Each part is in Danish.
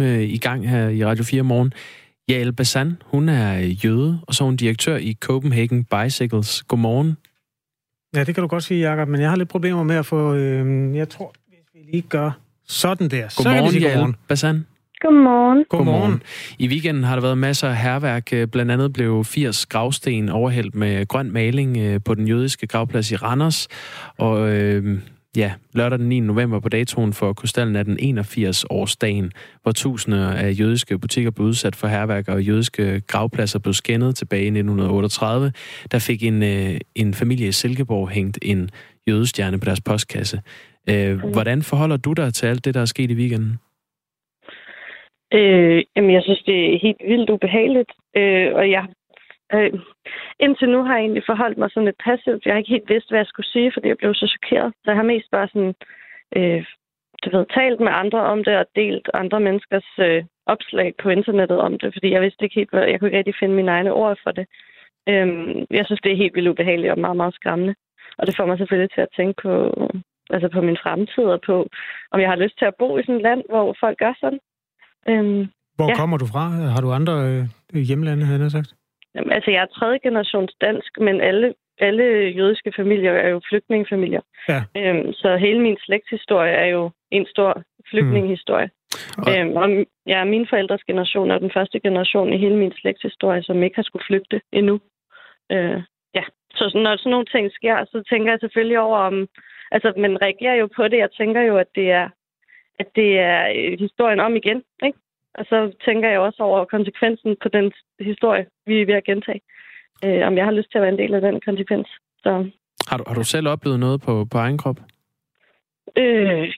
i gang her i Radio 4 morgen. Jael Basan, hun er jøde, og så er hun direktør i Copenhagen Bicycles. Godmorgen. Ja, det kan du godt sige, Jacob, men jeg har lidt problemer med at få... Øh, jeg tror, hvis vi lige gør sådan der, godmorgen, så kan vi sige godmorgen. Basan. Godmorgen. Godmorgen. I weekenden har der været masser af herværk. Blandt andet blev 80 gravsten overhældt med grøn maling øh, på den jødiske gravplads i Randers. Og øh, ja, lørdag den 9. november på datoen for Kostallen er den 81-årsdagen, hvor tusinder af jødiske butikker blev udsat for herværk, og jødiske gravpladser blev skændet tilbage i 1938. Der fik en, øh, en familie i Silkeborg hængt en jødestjerne på deres postkasse. Øh, hvordan forholder du dig til alt det, der er sket i weekenden? Øh, jamen, jeg synes, det er helt vildt ubehageligt. Øh, og jeg, øh, indtil nu har jeg egentlig forholdt mig sådan lidt passivt. Jeg har ikke helt vidst, hvad jeg skulle sige, fordi jeg blev så chokeret. Så jeg har mest bare sådan, øh, du ved, talt med andre om det og delt andre menneskers øh, opslag på internettet om det, fordi jeg vidste ikke helt, hvad, jeg kunne ikke rigtig finde mine egne ord for det. Øh, jeg synes, det er helt vildt ubehageligt og meget, meget skræmmende. Og det får mig selvfølgelig til at tænke på, altså på min fremtid og på, om jeg har lyst til at bo i sådan et land, hvor folk gør sådan. Øhm, Hvor ja. kommer du fra? Har du andre øh, hjemlande, havde jeg sagt? Jamen, altså, jeg er tredje generations dansk, men alle, alle jødiske familier er jo flygtningefamilier. Ja. Øhm, så hele min slægtshistorie er jo en stor flygtningehistorie. Mm. Og... Øhm, og ja, min forældres generation er den første generation i hele min slægtshistorie, som ikke har skulle flygte endnu. Øh, ja, så når sådan nogle ting sker, så tænker jeg selvfølgelig over om... Altså, man reagerer jo på det. Jeg tænker jo, at det er at det er øh, historien om igen. Ikke? Og så tænker jeg også over konsekvensen på den historie, vi er ved at gentage. Øh, om jeg har lyst til at være en del af den konsekvens. Så. Har, du, har du selv oplevet noget på, på egen krop? Øh,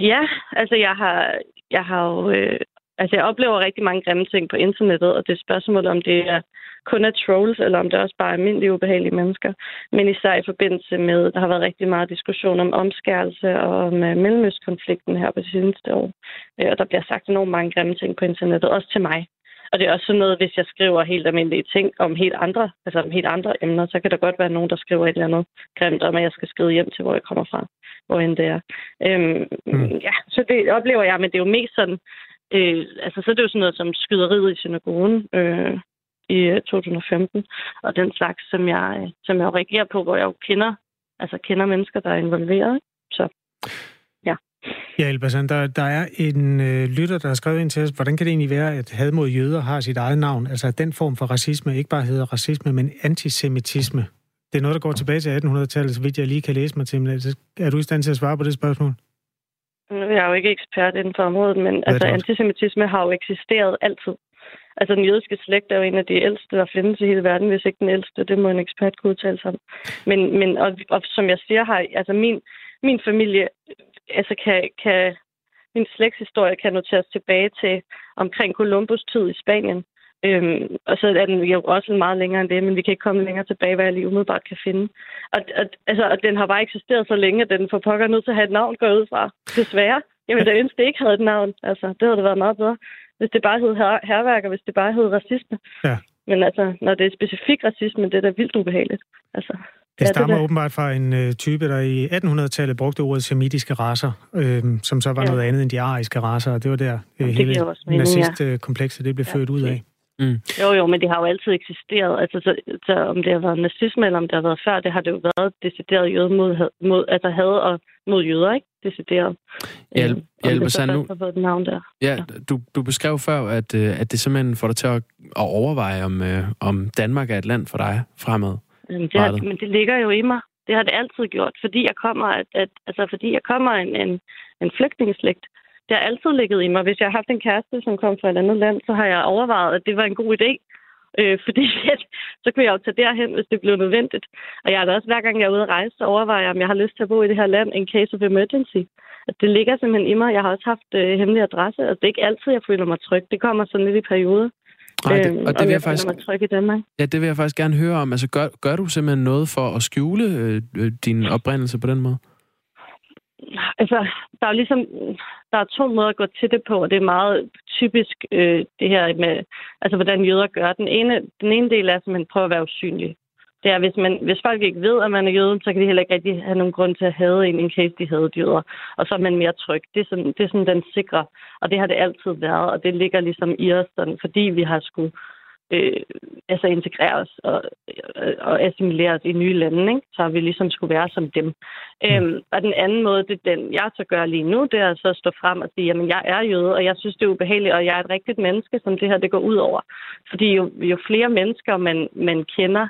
ja, altså jeg har, jeg har jo øh, Altså, jeg oplever rigtig mange grimme ting på internettet, og det er spørgsmål, om det er kun er trolls, eller om det også bare er almindelige ubehagelige mennesker. Men især i forbindelse med, der har været rigtig meget diskussion om omskærelse og om uh, mellemøstkonflikten her på det seneste år. Uh, og der bliver sagt enormt mange grimme ting på internettet, også til mig. Og det er også sådan noget, hvis jeg skriver helt almindelige ting om helt andre, altså om helt andre emner, så kan der godt være nogen, der skriver et eller andet grimt om, at jeg skal skrive hjem til, hvor jeg kommer fra, hvor end det er. Øhm, mm. Ja, så det oplever jeg, men det er jo mest sådan, Øh, altså, så er det jo sådan noget som skyderiet i synagogen øh, i 2015, øh, og den slags, som jeg, øh, som jeg reagerer på, hvor jeg jo kender, altså kender mennesker, der er involveret. Så ja. Ja, Elbasan, der, der er en øh, lytter, der har skrevet ind til os, hvordan kan det egentlig være, at had mod jøder har sit eget navn? Altså at den form for racisme ikke bare hedder racisme, men antisemitisme. Det er noget, der går tilbage til 1800-tallet, så vidt jeg lige kan læse mig til. Men er du i stand til at svare på det spørgsmål? Jeg er jo ikke ekspert inden for området, men altså, antisemitisme har jo eksisteret altid. Altså, den jødiske slægt er jo en af de ældste, der findes i hele verden, hvis ikke den ældste. Det må en ekspert kunne udtale sig om. Men, men og, og, som jeg siger, har altså min, min familie altså kan, kan, min slægtshistorie kan noteres tilbage til omkring Columbus tid i Spanien. Øhm, og så er den jo også meget længere end det, men vi kan ikke komme længere tilbage, hvad jeg lige umiddelbart kan finde. Og, og, altså, og den har bare eksisteret så længe, at den for pokker nødt til at have et navn går ud fra. Desværre. Jamen, det ønske, det ikke havde et navn. Altså, det havde det været meget bedre. Hvis det bare hed her- herværk, og hvis det bare hed racisme. Ja. Men altså, når det er specifik racisme, det er da vildt ubehageligt. Altså, det stammer det åbenbart fra en uh, type, der i 1800-tallet brugte ordet semitiske raser, øh, som så var ja. noget andet end de ariske raser, og det var der uh, det hele nazistkomplekset ja. det blev ja. født ud af. Mm. Jo, jo, men det har jo altid eksisteret. Altså, så, så om det har været nazisme, eller om det har været før, det har det jo været decideret jøde mod, mod altså had og mod jøder, ikke? Decideret. Ja, øh, Hjelpe sig nu. Navn der. Ja, du, du beskrev før, at, øh, at det simpelthen får dig til at, at overveje, om, øh, om Danmark er et land for dig fremad. Jamen, det har, men det ligger jo i mig. Det har det altid gjort, fordi jeg kommer, at, at, altså, fordi jeg kommer en, en, en flygtningeslægt det har altid ligget i mig. Hvis jeg har haft en kæreste, som kom fra et andet land, så har jeg overvejet, at det var en god idé. Øh, fordi at, så kunne jeg jo tage derhen, hvis det blev nødvendigt. Og jeg har da også, hver gang jeg er ude at rejse, så overvejer jeg, om jeg har lyst til at bo i det her land in case of emergency. At det ligger simpelthen i mig. Jeg har også haft øh, hemmelig adresse, og det er ikke altid, jeg føler mig tryg. Det kommer sådan lidt i perioder. Nej, det, og det vil jeg, faktisk, mig tryg i Danmark. Ja, det vil jeg faktisk gerne høre om. Altså, gør, gør du simpelthen noget for at skjule øh, øh din oprindelse på den måde? Altså, der er ligesom, der er to måder at gå til det på, og det er meget typisk øh, det her med, altså hvordan jøder gør. Den ene, den ene del er, at man prøver at være usynlig. det er, hvis, man, hvis folk ikke ved, at man er jøde, så kan de heller ikke rigtig have nogen grund til at have en, in case de havde jøder. Og så er man mere tryg. Det er sådan, det er sådan den sikre. Og det har det altid været, og det ligger ligesom i os, sådan, fordi vi har skulle øh, altså integrere os og, og assimilere os i nye lande, ikke? så vi ligesom skulle være som dem. Mm. Øhm, og den anden måde, det er den, jeg så gør lige nu, det er så at stå frem og sige, jamen jeg er jøde, og jeg synes, det er ubehageligt, og jeg er et rigtigt menneske, som det her det går ud over. Fordi jo, jo flere mennesker man, man kender,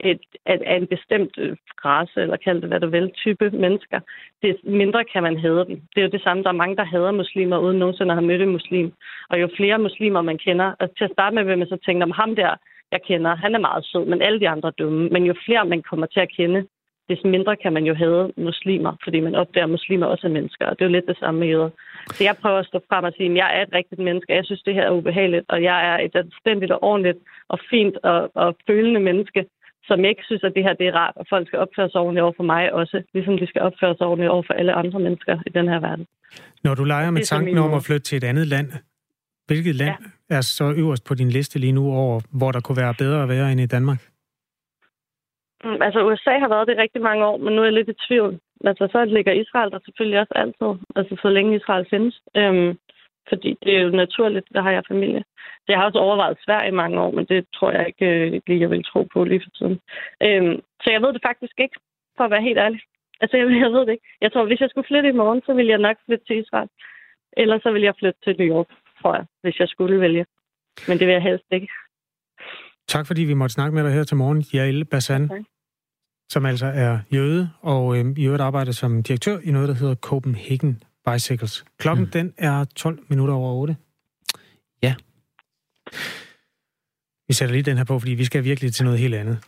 et, af, af en bestemt øh, race, eller kald det hvad du vil, type mennesker, det mindre kan man hade dem. Det er jo det samme, der er mange, der hader muslimer, uden nogensinde at have mødt en muslim. Og jo flere muslimer man kender, og til at starte med vil man så tænke, om ham der, jeg kender, han er meget sød, men alle de andre er dumme. Men jo flere man kommer til at kende, des mindre kan man jo have muslimer, fordi man opdager, at muslimer også er mennesker, og det er jo lidt det samme med jøder. Så jeg prøver at stå frem og sige, at jeg er et rigtigt menneske, jeg synes, det her er ubehageligt, og jeg er et anstændigt og ordentligt og fint og, og følende menneske, som ikke synes, at det her det er rart, og folk skal opføre sig ordentligt over for mig også, ligesom de skal opføre sig ordentligt over for alle andre mennesker i den her verden. Når du leger med tanken om at flytte til et andet land, hvilket land ja. er så øverst på din liste lige nu over, hvor der kunne være bedre at være end i Danmark? Mm, altså USA har været det rigtig mange år, men nu er jeg lidt i tvivl. Altså så ligger Israel der selvfølgelig også altid, altså så længe Israel findes. Øhm, fordi det er jo naturligt, der har jeg familie. Så jeg har også overvejet Sverige i mange år, men det tror jeg ikke øh, lige, jeg vil tro på lige for tiden. Øhm, så jeg ved det faktisk ikke, for at være helt ærlig. Altså, jeg, jeg ved det ikke. Jeg tror, hvis jeg skulle flytte i morgen, så ville jeg nok flytte til Israel. Eller så ville jeg flytte til New York, tror jeg, hvis jeg skulle vælge. Men det vil jeg helst ikke. Tak fordi vi måtte snakke med dig her til morgen, Jael Bassan, okay. som altså er jøde og øh, i øvrigt arbejder som direktør i noget, der hedder Copenhagen Bicycles. Klokken mm. den er 12 minutter over 8. Ja. Vi sætter lige den her på, fordi vi skal virkelig til noget helt andet.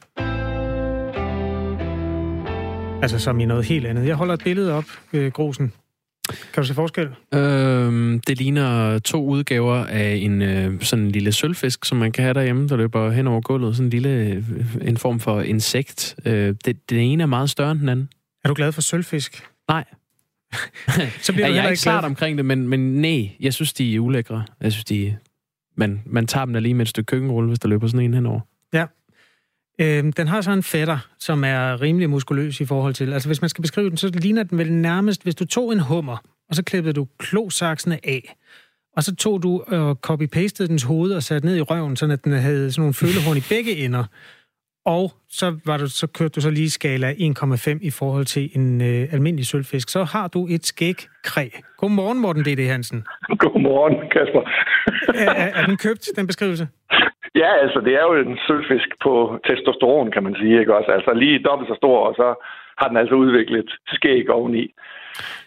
Altså som i noget helt andet. Jeg holder et billede op, øh, Grosen. Kan du se forskel? Øhm, det ligner to udgaver af en øh, sådan en lille sølvfisk, som man kan have derhjemme, der løber hen over gulvet. Sådan en lille, øh, en form for insekt. Øh, det, den ene er meget større end den anden. Er du glad for sølvfisk? Nej. så bliver ja, jeg er ikke klart omkring det, men, men nej, jeg synes, de er ulækre. Jeg synes, de man, man tager dem da lige med et stykke køkkenrulle, hvis der løber sådan en henover. Ja. Øhm, den har så en fætter, som er rimelig muskuløs i forhold til... Altså, hvis man skal beskrive den, så ligner den vel nærmest, hvis du tog en hummer, og så klippede du klosaksene af, og så tog du og copy-pastede dens hoved og satte ned i røven, så den havde sådan nogle følehorn i begge ender, og så, var du, så kørte du så lige skala 1,5 i forhold til en øh, almindelig sølvfisk. Så har du et skægkræ. Godmorgen, Morten D.D. Hansen. Godmorgen, Kasper. er, er, er den købt, den beskrivelse? Ja, altså det er jo en sølvfisk på testosteron, kan man sige. Ikke også? Altså lige dobbelt så stor, og så har den altså udviklet skæg oveni.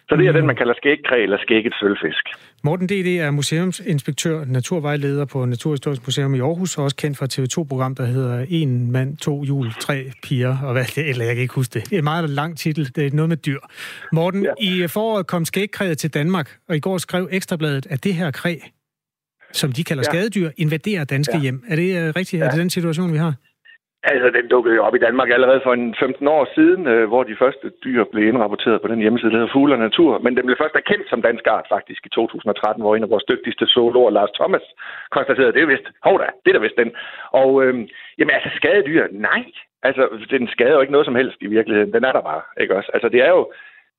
Så det er mm. den, man kalder skægkræ eller skægget sølvfisk. Morten D.D. er museumsinspektør, naturvejleder på Naturhistorisk Museum i Aarhus, og også kendt fra TV2-program, der hedder En mand, to jul, tre piger, og hvad det eller jeg kan ikke huske det. Det er en meget lang titel, det er noget med dyr. Morten, ja. i foråret kom skægkræet til Danmark, og i går skrev Ekstrabladet, at det her kræ, som de kalder ja. skadedyr, invaderer danske ja. hjem. Er det uh, rigtigt? Ja. Er det den situation, vi har? Altså, den dukkede jo op i Danmark allerede for en 15 år siden, øh, hvor de første dyr blev indrapporteret på den hjemmeside, der hedder Fugle og Natur. Men den blev først erkendt som dansk art faktisk i 2013, hvor en af vores dygtigste zoologer, Lars Thomas, konstaterede, at det er vist, hov da, det er da vist den. Og øh, jamen altså, skadedyr, nej. Altså, den skader jo ikke noget som helst i virkeligheden. Den er der bare, ikke også? Altså, det er jo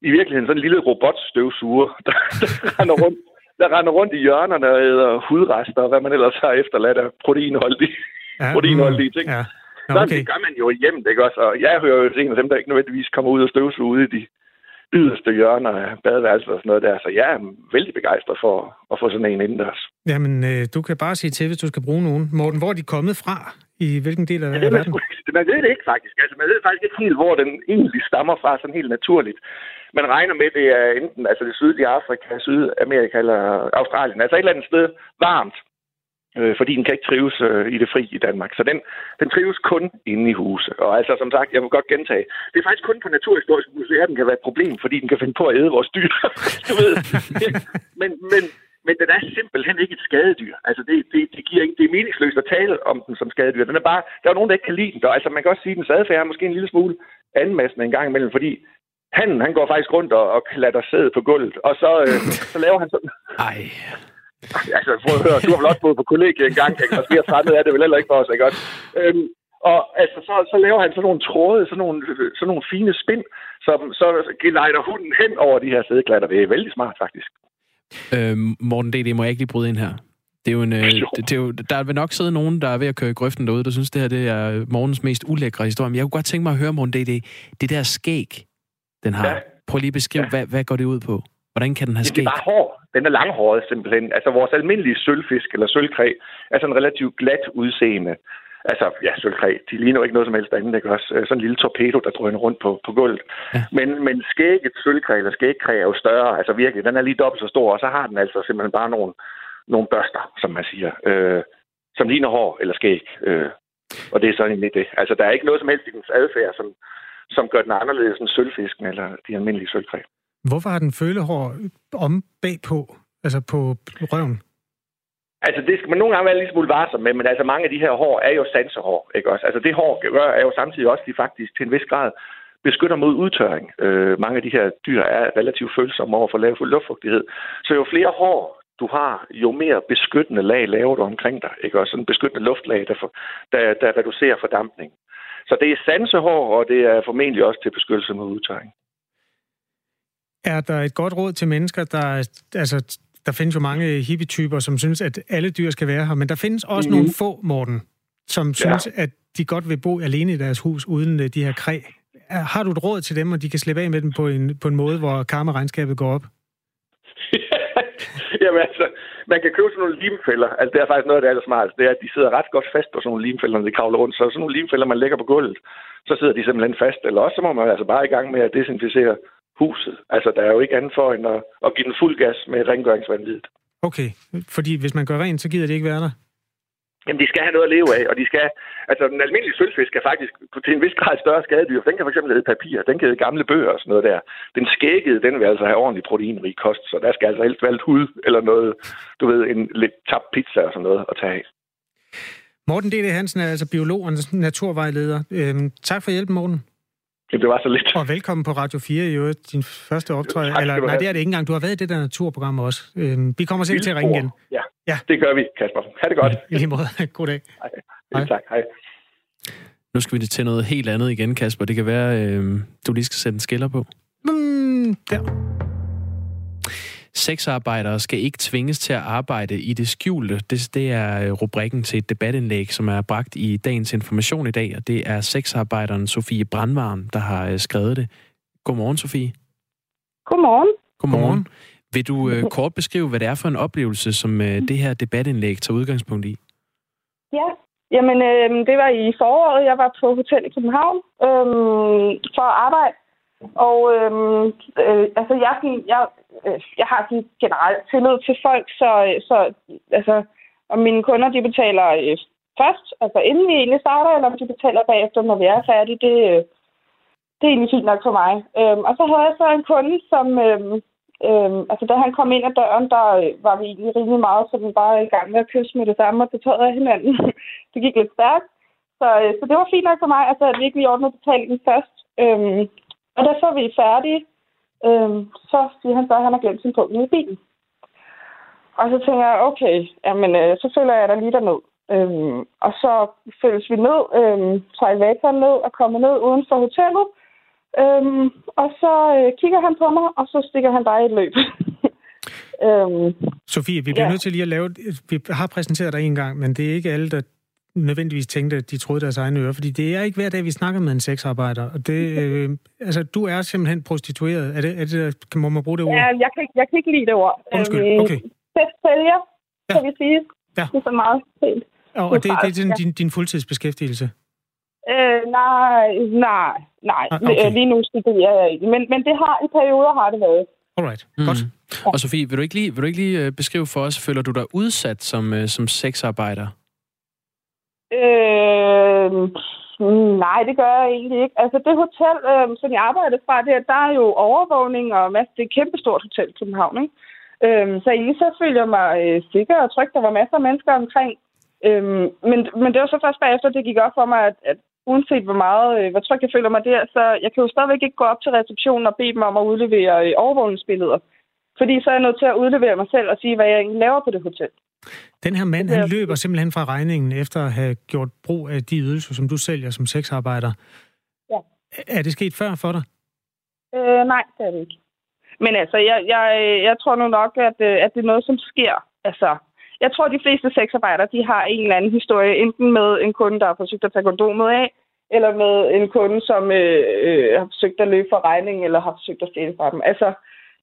i virkeligheden sådan en lille robotstøvsuger, der, der render rundt der render rundt i hjørnerne og æder hudrester, og hvad man ellers har efterladt af proteinholdige, ja, proteinholdige ting. Ja. Nå, okay. det gør man jo hjemme, ikke også? Og jeg hører jo til en af dem, der ikke nødvendigvis kommer ud og støvsuger ude i de yderste hjørner af badeværelset og sådan noget der. Så jeg er vældig begejstret for at få sådan en indendørs. Jamen, øh, du kan bare sige til, hvis du skal bruge nogen. Morten, hvor er de kommet fra? I hvilken del af ja, det, verden? Man, sgu, man ved det ikke faktisk. Altså, man ved faktisk ikke helt, hvor den egentlig stammer fra, sådan helt naturligt. Man regner med, at det er enten altså det sydlige Afrika, Sydamerika eller Australien. Altså et eller andet sted varmt, øh, fordi den kan ikke trives øh, i det fri i Danmark. Så den, den trives kun inde i huset. Og altså, som sagt, jeg vil godt gentage, det er faktisk kun på Naturhistorisk Museum, den kan være et problem, fordi den kan finde på at æde vores dyr. du ved. men, men, men den er simpelthen ikke et skadedyr. Altså, det, det, det, giver ikke, det er meningsløst at tale om den som skadedyr. Den er bare, der er nogen, der ikke kan lide den. Og altså, man kan også sige, at den adfærd er måske en lille smule anmassende en gang imellem, fordi han, han går faktisk rundt og, og klatter sæd på gulvet, og så, øh, så laver han sådan... Ej. Altså, prøv at høre, du har vel også boet på kollegiet en gang, ikke? Måske er fremmed er det vel heller ikke for os, ikke også? Øhm, Og altså, så, så laver han sådan nogle tråde, sådan nogle, sådan nogle fine spind, som så gelejder hunden hen over de her sædeklatter. Det er vældig smart, faktisk. Øh, Morten D.D., må jeg ikke lige bryde ind her? Det er jo en, øh, det, det er jo, der vil nok sidde nogen, der er ved at køre i grøften derude, der synes, det her det er morgens mest ulækre historie. Men jeg kunne godt tænke mig at høre, Morten D.D., det der skæg, den har. Ja. Prøv lige at beskrive, ja. hvad, hvad går det ud på? Hvordan kan den have skæg? Det er bare hår. Den er langhåret simpelthen. Altså vores almindelige sølvfisk eller sølvkræ er sådan relativt glat udseende. Altså, ja, sølvkræ, de ligner jo ikke noget som helst andet, ikke også? Sådan en lille torpedo, der drøner rundt på, på gulvet. Ja. Men, men skægget sølvkræ eller skægkræ er jo større, altså virkelig, den er lige dobbelt så stor, og så har den altså simpelthen bare nogle, nogle børster, som man siger, øh, som ligner hår eller skæg. Øh, og det er sådan egentlig det. Altså, der er ikke noget som helst i dens adfærd, som, som gør den anderledes end sølvfisken eller de almindelige sølvkræ. Hvorfor har den følehår om bagpå, altså på røven? Altså, det skal man nogle gange være lidt smule varsom med, men altså mange af de her hår er jo sansehår, ikke også? Altså, det hår gør, er jo samtidig også, de faktisk til en vis grad beskytter mod udtørring. Øh, mange af de her dyr er relativt følsomme over for lav luftfugtighed. Så jo flere hår du har, jo mere beskyttende lag laver du omkring dig. Ikke? Og sådan en beskyttende luftlag, der, for, der, der reducerer fordampning. Så det er sansehår, og det er formentlig også til beskyttelse mod udtørring. Er der et godt råd til mennesker, der... Altså, der findes jo mange hippie-typer, som synes, at alle dyr skal være her, men der findes også mm. nogle få, Morten, som ja. synes, at de godt vil bo alene i deres hus uden øh, de her kræ. Har du et råd til dem, og de kan slippe af med dem på en, på en måde, hvor karma-regnskabet går op? Jamen altså, man kan købe sådan nogle limfælder. Altså, det er faktisk noget af det allersmarteste. Det er, at de sidder ret godt fast på sådan nogle limfælder, når de kravler rundt. Så sådan nogle limfælder, man lægger på gulvet, så sidder de simpelthen fast. Eller også så må man altså bare i gang med at desinficere huset. Altså, der er jo ikke andet for end at, at give den fuld gas med rengøringsvandvidet. Okay, fordi hvis man gør rent, så gider det ikke være der? Jamen, de skal have noget at leve af, og de skal... Altså, den almindelige sølvfisk er faktisk til en vis grad større skadedyr. Den kan fx hedde papir, den kan hedde gamle bøger og sådan noget der. Den skækkede, den vil altså have ordentlig proteinrig kost, så der skal altså helst være hud eller noget, du ved, en lidt tabt pizza og sådan noget at tage af. Morten D.D. Hansen er altså biolog og naturvejleder. Øhm, tak for hjælpen, Morten. Jamen, det var så lidt. Og velkommen på Radio 4 i øvrigt, din første optræd. Tak, Eller, nej, det er det ikke engang. Du har været i det der naturprogram også. Øhm, vi kommer sikkert til at ringe igen. Ja, ja, det gør vi, Kasper. Ha' det godt. I lige måde. God dag. Hej. Hej. Tak, hej. Nu skal vi til noget helt andet igen, Kasper. Det kan være, øh, du lige skal sætte en skiller på. Mm, der. Sexarbejdere skal ikke tvinges til at arbejde i det skjulte. Det, det er øh, rubrikken til et debatindlæg, som er bragt i dagens information i dag, og det er sexarbejderen Sofie Brandvarm, der har øh, skrevet det. Godmorgen, Sofie. Godmorgen. Godmorgen. Vil du uh, kort beskrive, hvad det er for en oplevelse, som uh, det her debatindlæg tager udgangspunkt i? Ja, jamen øh, det var i foråret. Jeg var på hotel i København øh, for at arbejde. Og øhm, øh, altså, jeg, jeg, øh, jeg har sådan generelt tillid til folk, så, så altså, om mine kunder de betaler øh, først, altså inden vi egentlig starter, eller om de betaler bagefter, når vi er færdige, det, øh, det er egentlig fint nok for mig. Øhm, og så havde jeg så en kunde, som, øhm, øhm, altså da han kom ind ad døren, der øh, var vi egentlig rimelig meget sådan bare i gang med at kysse med det samme, og det tog af hinanden. det gik lidt stærkt. Så, øh, så det var fint nok for mig, altså at vi ikke lige ordnede betalingen først. Øhm, og da så vi er færdige, øhm, så siger han så, at han har glemt sin punkt i bilen. Og så tænker jeg, okay, jamen, øh, så følger jeg da lige derned. Øhm, og så følges vi ned, øhm, tager elevatoren ned og kommer ned uden for hotellet. Øhm, og så øh, kigger han på mig, og så stikker han bare i et løb. øhm, Sofie, vi bliver ja. nødt til lige at lave... Vi har præsenteret dig en gang, men det er ikke alle, der nødvendigvis tænkte, at de troede deres egne ører, fordi det er ikke hver dag, vi snakker med en sexarbejder. Og det, øh, altså, du er simpelthen prostitueret. Er det, er det, må man bruge det ord? Ja, jeg kan, jeg kan ikke lide det ord. Undskyld, øhm, okay. sælger, ja. kan vi sige. Ja. Det er så meget fint. Og, og det, det er sådan, din, din fuldtidsbeskæftigelse? Øh, nej, nej, nej. Ah, okay. Lige nu studerer jeg ikke. Men, men det har i perioder har det været. Alright, mm. godt. Og Sofie, vil du ikke lige, vil du ikke lige øh, beskrive for os, føler du dig udsat som, øh, som sexarbejder? Øh, nej, det gør jeg egentlig ikke. Altså det hotel, øh, som jeg arbejder fra, det, der er jo overvågning og masse, det er et kæmpestort hotel i København, ikke? Øh, så egentlig så føler jeg mig øh, sikker og tryg. Der var masser af mennesker omkring. Øh, men, men det var så først bagefter, det gik op for mig, at, at uanset hvor meget, øh, hvor tryg jeg føler mig der, så jeg kan jo stadigvæk ikke gå op til receptionen og bede dem om at udlevere øh, overvågningsbilleder. Fordi så er jeg nødt til at udlevere mig selv og sige, hvad jeg egentlig laver på det hotel. Den her mand, han løber simpelthen fra regningen efter at have gjort brug af de ydelser, som du sælger som sexarbejder. Ja. Er det sket før for dig? Øh, nej, det er det ikke. Men altså, jeg, jeg, jeg tror nu nok, at, øh, at det er noget, som sker. Altså, jeg tror, at de fleste sexarbejdere, de har en eller anden historie, enten med en kunde, der har forsøgt at tage kondomet af, eller med en kunde, som øh, øh, har forsøgt at løbe for regning, eller har forsøgt at stjæle fra dem. Altså,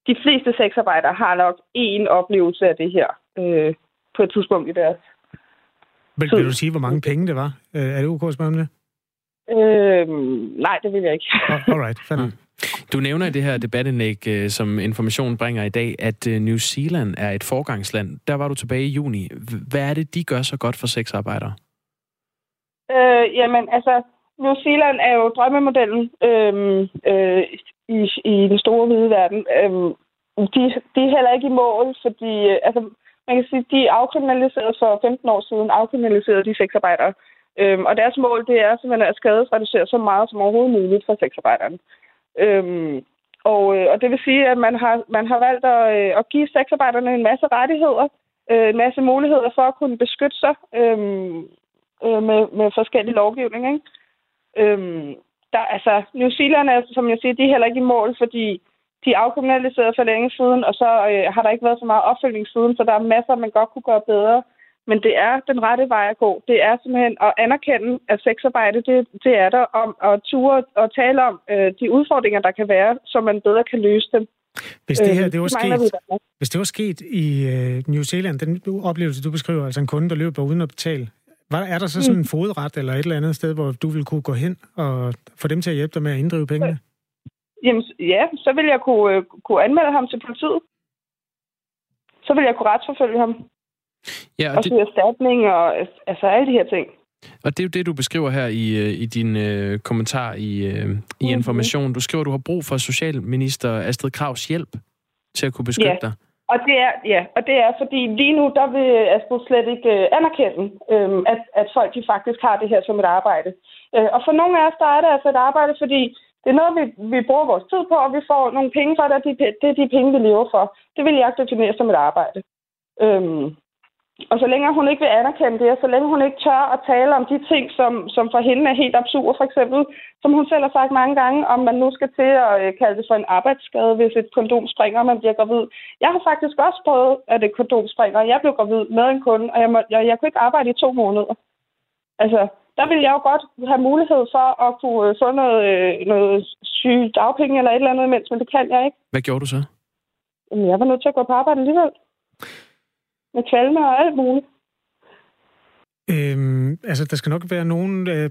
de fleste sexarbejdere har nok én oplevelse af det her øh, på et tidspunkt i deres vil, vil du sige, hvor mange penge det var? Øh, er det ok at spørge om det? Øh, nej, det vil jeg ikke. All right, fair mm. Du nævner i det her debatindlæg, øh, som Information bringer i dag, at øh, New Zealand er et forgangsland. Der var du tilbage i juni. Hvad er det, de gør så godt for sexarbejdere? Øh, jamen, altså, New Zealand er jo drømmemodellen øh, øh, i, i den store hvide verden. Øh, de, de er heller ikke i mål, fordi øh, altså, man kan sige, de afkriminaliserede for 15 år siden, afkriminaliserede de sexarbejdere. Øhm, og deres mål, det er simpelthen at skadesreducere så meget som overhovedet muligt for sexarbejderen. Øhm, og, øh, og det vil sige, at man har, man har valgt at, øh, at give sexarbejderne en masse rettigheder, øh, en masse muligheder for at kunne beskytte sig øh, øh, med, med forskellige lovgivning. Ikke? Øhm, der, altså, New Zealand er, som jeg siger, de er heller ikke i mål, fordi de er afkriminaliseret for længe siden, og så øh, har der ikke været så meget opfølgning siden, så der er masser, man godt kunne gøre bedre. Men det er den rette vej at gå. Det er simpelthen at anerkende, at sexarbejde, det, det er der, om at ture og tale om øh, de udfordringer, der kan være, så man bedre kan løse dem. Hvis det her øh, det var, sket, hvis det var sket i øh, New Zealand, den oplevelse, du beskriver, altså en kunde, der løber uden at betale, var, er der så sådan en fodret eller et eller andet sted, hvor du vil kunne gå hen og få dem til at hjælpe dig med at inddrive pengene? Jamen, ja, så vil jeg kunne, øh, kunne anmelde ham til politiet. Så vil jeg kunne retsforfølge ham. Ja, og, og det... erstatning og altså alle de her ting. Og det er jo det, du beskriver her i, øh, i din øh, kommentar i, øh, i mm-hmm. Information. Du skriver, at du har brug for Socialminister Astrid Kravs hjælp til at kunne beskytte ja. dig. Og det er, ja, og det er fordi lige nu, der vil Astrid slet ikke øh, anerkende, øh, at, at folk de faktisk har det her som et arbejde. Øh, og for nogle af os, der er det altså et arbejde, fordi det er noget, vi, vi bruger vores tid på, og vi får nogle penge for det, og det, det er de penge, vi lever for. Det vil jeg definere som et arbejde. Øhm, og så længe hun ikke vil anerkende det, og så længe hun ikke tør at tale om de ting, som, som for hende er helt absurde, for eksempel, som hun selv har sagt mange gange, om man nu skal til at øh, kalde det for en arbejdsskade, hvis et kondom springer, og man bliver gravid. Jeg har faktisk også prøvet, at et kondom springer, og jeg blev gravid med en kunde, og jeg, må, jeg, jeg kunne ikke arbejde i to måneder. Altså, der ville jeg jo godt have mulighed for at kunne øh, få noget, øh, noget syge dagpenge eller et eller andet imens, men det kan jeg ikke. Hvad gjorde du så? Jeg var nødt til at gå på arbejde alligevel med kvalme og alt muligt. Øhm, altså, der skal nok være nogen øh,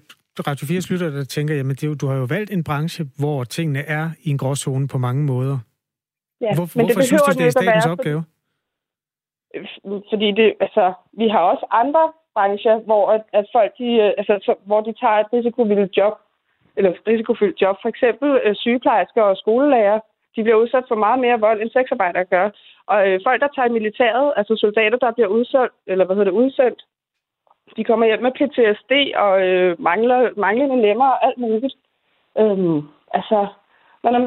Radio 4 lytter, der tænker, jamen det, du har jo valgt en branche, hvor tingene er i en gråzone på mange måder. Ja, hvor, men hvorfor det synes du, det er statens være, opgave? Fordi, fordi det, altså, vi har også andre brancher, hvor at, at folk de, øh, altså, hvor de tager et risikovildt job, eller risikofyldt job, for eksempel øh, sygeplejersker og skolelærer, de bliver udsat for meget mere vold, end sexarbejdere gør. Og øh, folk, der tager i militæret, altså soldater, der bliver udsendt, eller hvad hedder det, udsendt, de kommer hjem med PTSD og øh, mangler, manglende lemmer og alt muligt. Øhm, altså, man er,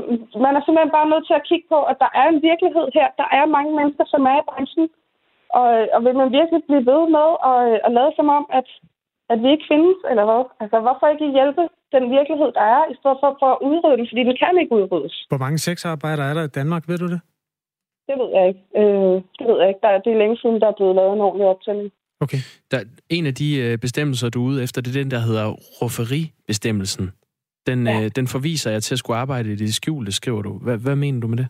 man er simpelthen bare nødt til at kigge på, at der er en virkelighed her. Der er mange mennesker, som er i branchen. Og, øh, og vil man virkelig blive ved med at, øh, at lade som om, at, at vi ikke findes, eller hvad? Altså, hvorfor ikke hjælpe den virkelighed, der er, i stedet for, for at udrydde den, fordi den kan ikke udryddes. Hvor mange sexarbejdere er der i Danmark, ved du det? Det ved jeg ikke. Øh, det ved jeg ikke. Der, det er længe siden, der er blevet lavet en ordentlig optælling. Okay. Der, en af de øh, bestemmelser, du er ude efter, det er den, der hedder rofferibestemmelsen. Den, ja. øh, den forviser jeg til at skulle arbejde i det skjulte, skriver du. Hvad, hvad mener du med det?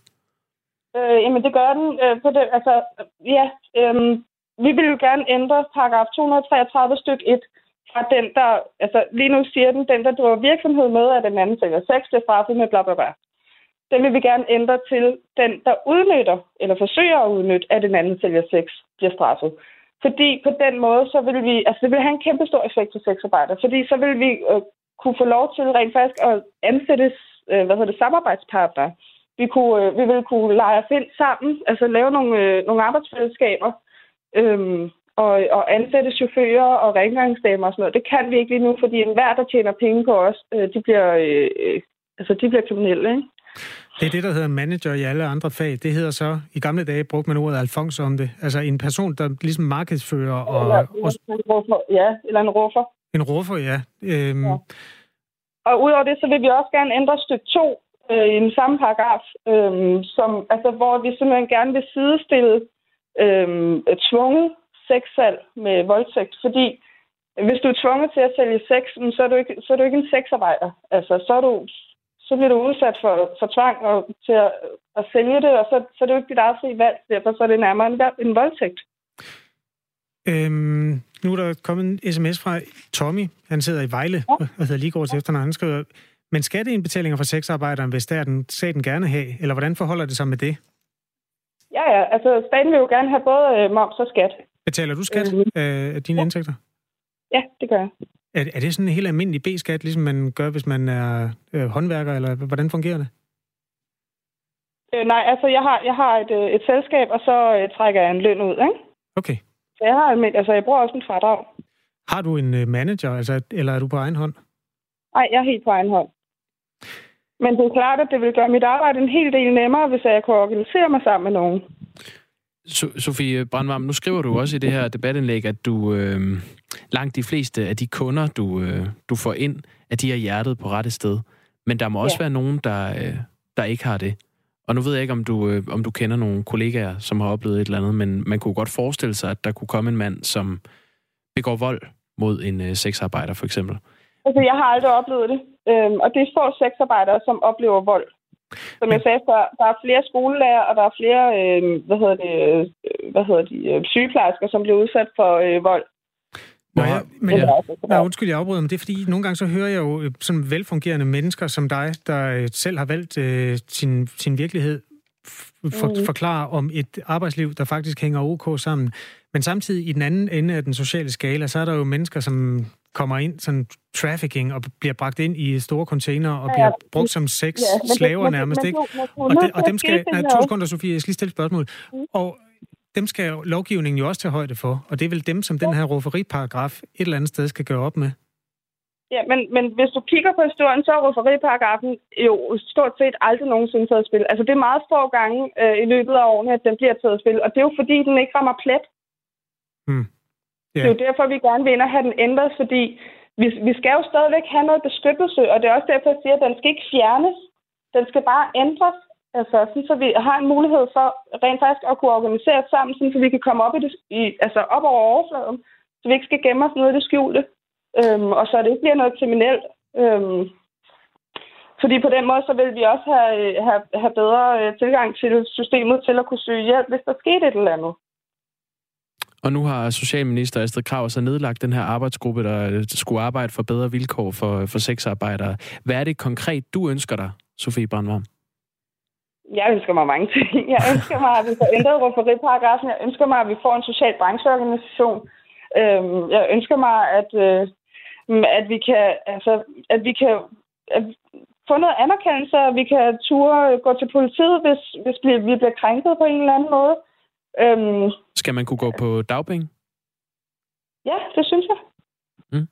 Øh, jamen, det gør den øh, på det. Altså, ja, øh, vi vil jo gerne ændre paragraf 233 stykke 1, fra den, der... Altså, lige nu siger den, den, der driver virksomhed med, at den anden sælger sex, det er straffet med bla bla bla. Den vil vi gerne ændre til, den, der udnytter, eller forsøger at udnytte, at den anden sælger sex, bliver straffet. Fordi på den måde, så vil vi... Altså, det vil have en kæmpe stor effekt på sexarbejder. Fordi så vil vi øh, kunne få lov til rent faktisk at ansætte øh, hvad hedder det, samarbejdspartnere. Vi, kunne, øh, vi vil kunne lege os ind sammen, altså lave nogle, øh, nogle arbejdsfællesskaber, øh, og, og ansætte chauffører og rengøringsdamer og sådan noget. Det kan vi ikke lige nu, fordi enhver, der tjener penge på os, øh, de bliver, øh, altså, de bliver kriminelle. Ikke? Det er det, der hedder manager i alle andre fag. Det hedder så, i gamle dage brugte man ordet alfons om det. Altså en person, der ligesom markedsfører og... Eller, og en ruffer, ja, eller en ruffer. En ruffer, ja. Øhm, ja. Og udover det, så vil vi også gerne ændre stykke 2 øh, i den samme paragraf, øh, som, altså, hvor vi simpelthen gerne vil sidestille øh, tvunget sexsalg med voldtægt. Fordi hvis du er tvunget til at sælge sex, så er du ikke, så er du ikke en sexarbejder. Altså, så, er du, så bliver du udsat for, for tvang og, til at, at sælge det, og så, så er det jo ikke dit eget fri valg. Derfor så er det nærmere en, en voldtægt. Øhm, nu er der kommet en sms fra Tommy. Han sidder i Vejle ja. og hedder lige går til efternavn. Han skriver, men skatteindbetalinger for sexarbejderen er den staten gerne have, eller hvordan forholder det sig med det? Ja, ja. Altså, staten vil jo gerne have både øh, moms og skat. Betaler du skat øh, af dine ja. indtægter? Ja, det gør jeg. Er, er det sådan en helt almindelig B-skat, ligesom man gør, hvis man er øh, håndværker, eller hvordan fungerer det? Øh, nej, altså jeg har, jeg har et, øh, et selskab, og så øh, trækker jeg en løn ud, ikke? Okay. Så jeg har almindelig, altså jeg bruger også en fradrag. Har du en øh, manager, altså, eller er du på egen hånd? Nej, jeg er helt på egen hånd. Men det er klart, at det vil gøre mit arbejde en hel del nemmere, hvis jeg kunne organisere mig sammen med nogen. Sofie Brandvarm, nu skriver du også i det her debatindlæg, at du øh, langt de fleste af de kunder, du, øh, du får ind, at de har hjertet på rette sted. Men der må også ja. være nogen, der, øh, der ikke har det. Og nu ved jeg ikke, om du, øh, om du kender nogle kollegaer, som har oplevet et eller andet, men man kunne godt forestille sig, at der kunne komme en mand, som begår vold mod en øh, sexarbejder, for eksempel. Altså, jeg har aldrig oplevet det. Øhm, og det er få sexarbejdere, som oplever vold. Som jeg sagde før, der er flere skolelærer, og der er flere øh, hvad hedder det, øh, hvad hedder de, øh, sygeplejersker, som bliver udsat for øh, vold. Nå, ja, men jeg, nej, undskyld, jeg afbryder, men det er fordi, nogle gange så hører jeg jo øh, sådan velfungerende mennesker som dig, der øh, selv har valgt øh, sin, sin virkelighed, for, mm. forklare om et arbejdsliv, der faktisk hænger ok sammen. Men samtidig i den anden ende af den sociale skala, så er der jo mennesker, som kommer ind, sådan trafficking, og bliver bragt ind i store container og bliver brugt som sex ja, slaver nærmest, ikke? Og, de, og dem skal... Nej, to sekunder, Sofie, jeg skal lige stille et spørgsmål. Mm. Og dem skal lovgivningen jo også tage højde for, og det er vel dem, som den her rufferiparagraf et eller andet sted skal gøre op med? Ja, men, men hvis du kigger på historien, så er rufferiparagrafen jo stort set aldrig nogensinde taget spil. Altså, det er meget få gange øh, i løbet af årene, at den bliver taget spil, og det er jo fordi, den ikke rammer plet. Hmm. Yeah. Det er jo derfor, vi gerne vil ind og have den ændret, fordi vi, vi skal jo stadigvæk have noget beskyttelse, og det er også derfor, jeg siger, at den skal ikke fjernes. Den skal bare ændres, altså, sådan, så vi har en mulighed for rent faktisk at kunne organisere os sammen, sådan, så vi kan komme op, i det, i, altså op over overfladen, så vi ikke skal gemme os noget i det skjulte, øhm, og så det ikke bliver noget kriminelt. Øhm, fordi på den måde, så vil vi også have, øh, have, have bedre øh, tilgang til systemet til at kunne søge hjælp, hvis der skete et eller andet. Og nu har Socialminister Astrid Krav så nedlagt den her arbejdsgruppe, der øh, skulle arbejde for bedre vilkår for, for sexarbejdere. Hvad er det konkret, du ønsker dig, Sofie Brandvarm? Jeg ønsker mig mange ting. Jeg ønsker mig, at vi får ændret rufferiparagrafen. Jeg ønsker mig, at vi får en social brancheorganisation. Øhm, jeg ønsker mig, at, øh, at vi kan, altså, at vi kan at få noget anerkendelse, og vi kan ture gå til politiet, hvis, hvis vi bliver krænket på en eller anden måde. Øhm, Skal man kunne gå på dagpenge? Ja, det synes jeg. Mm.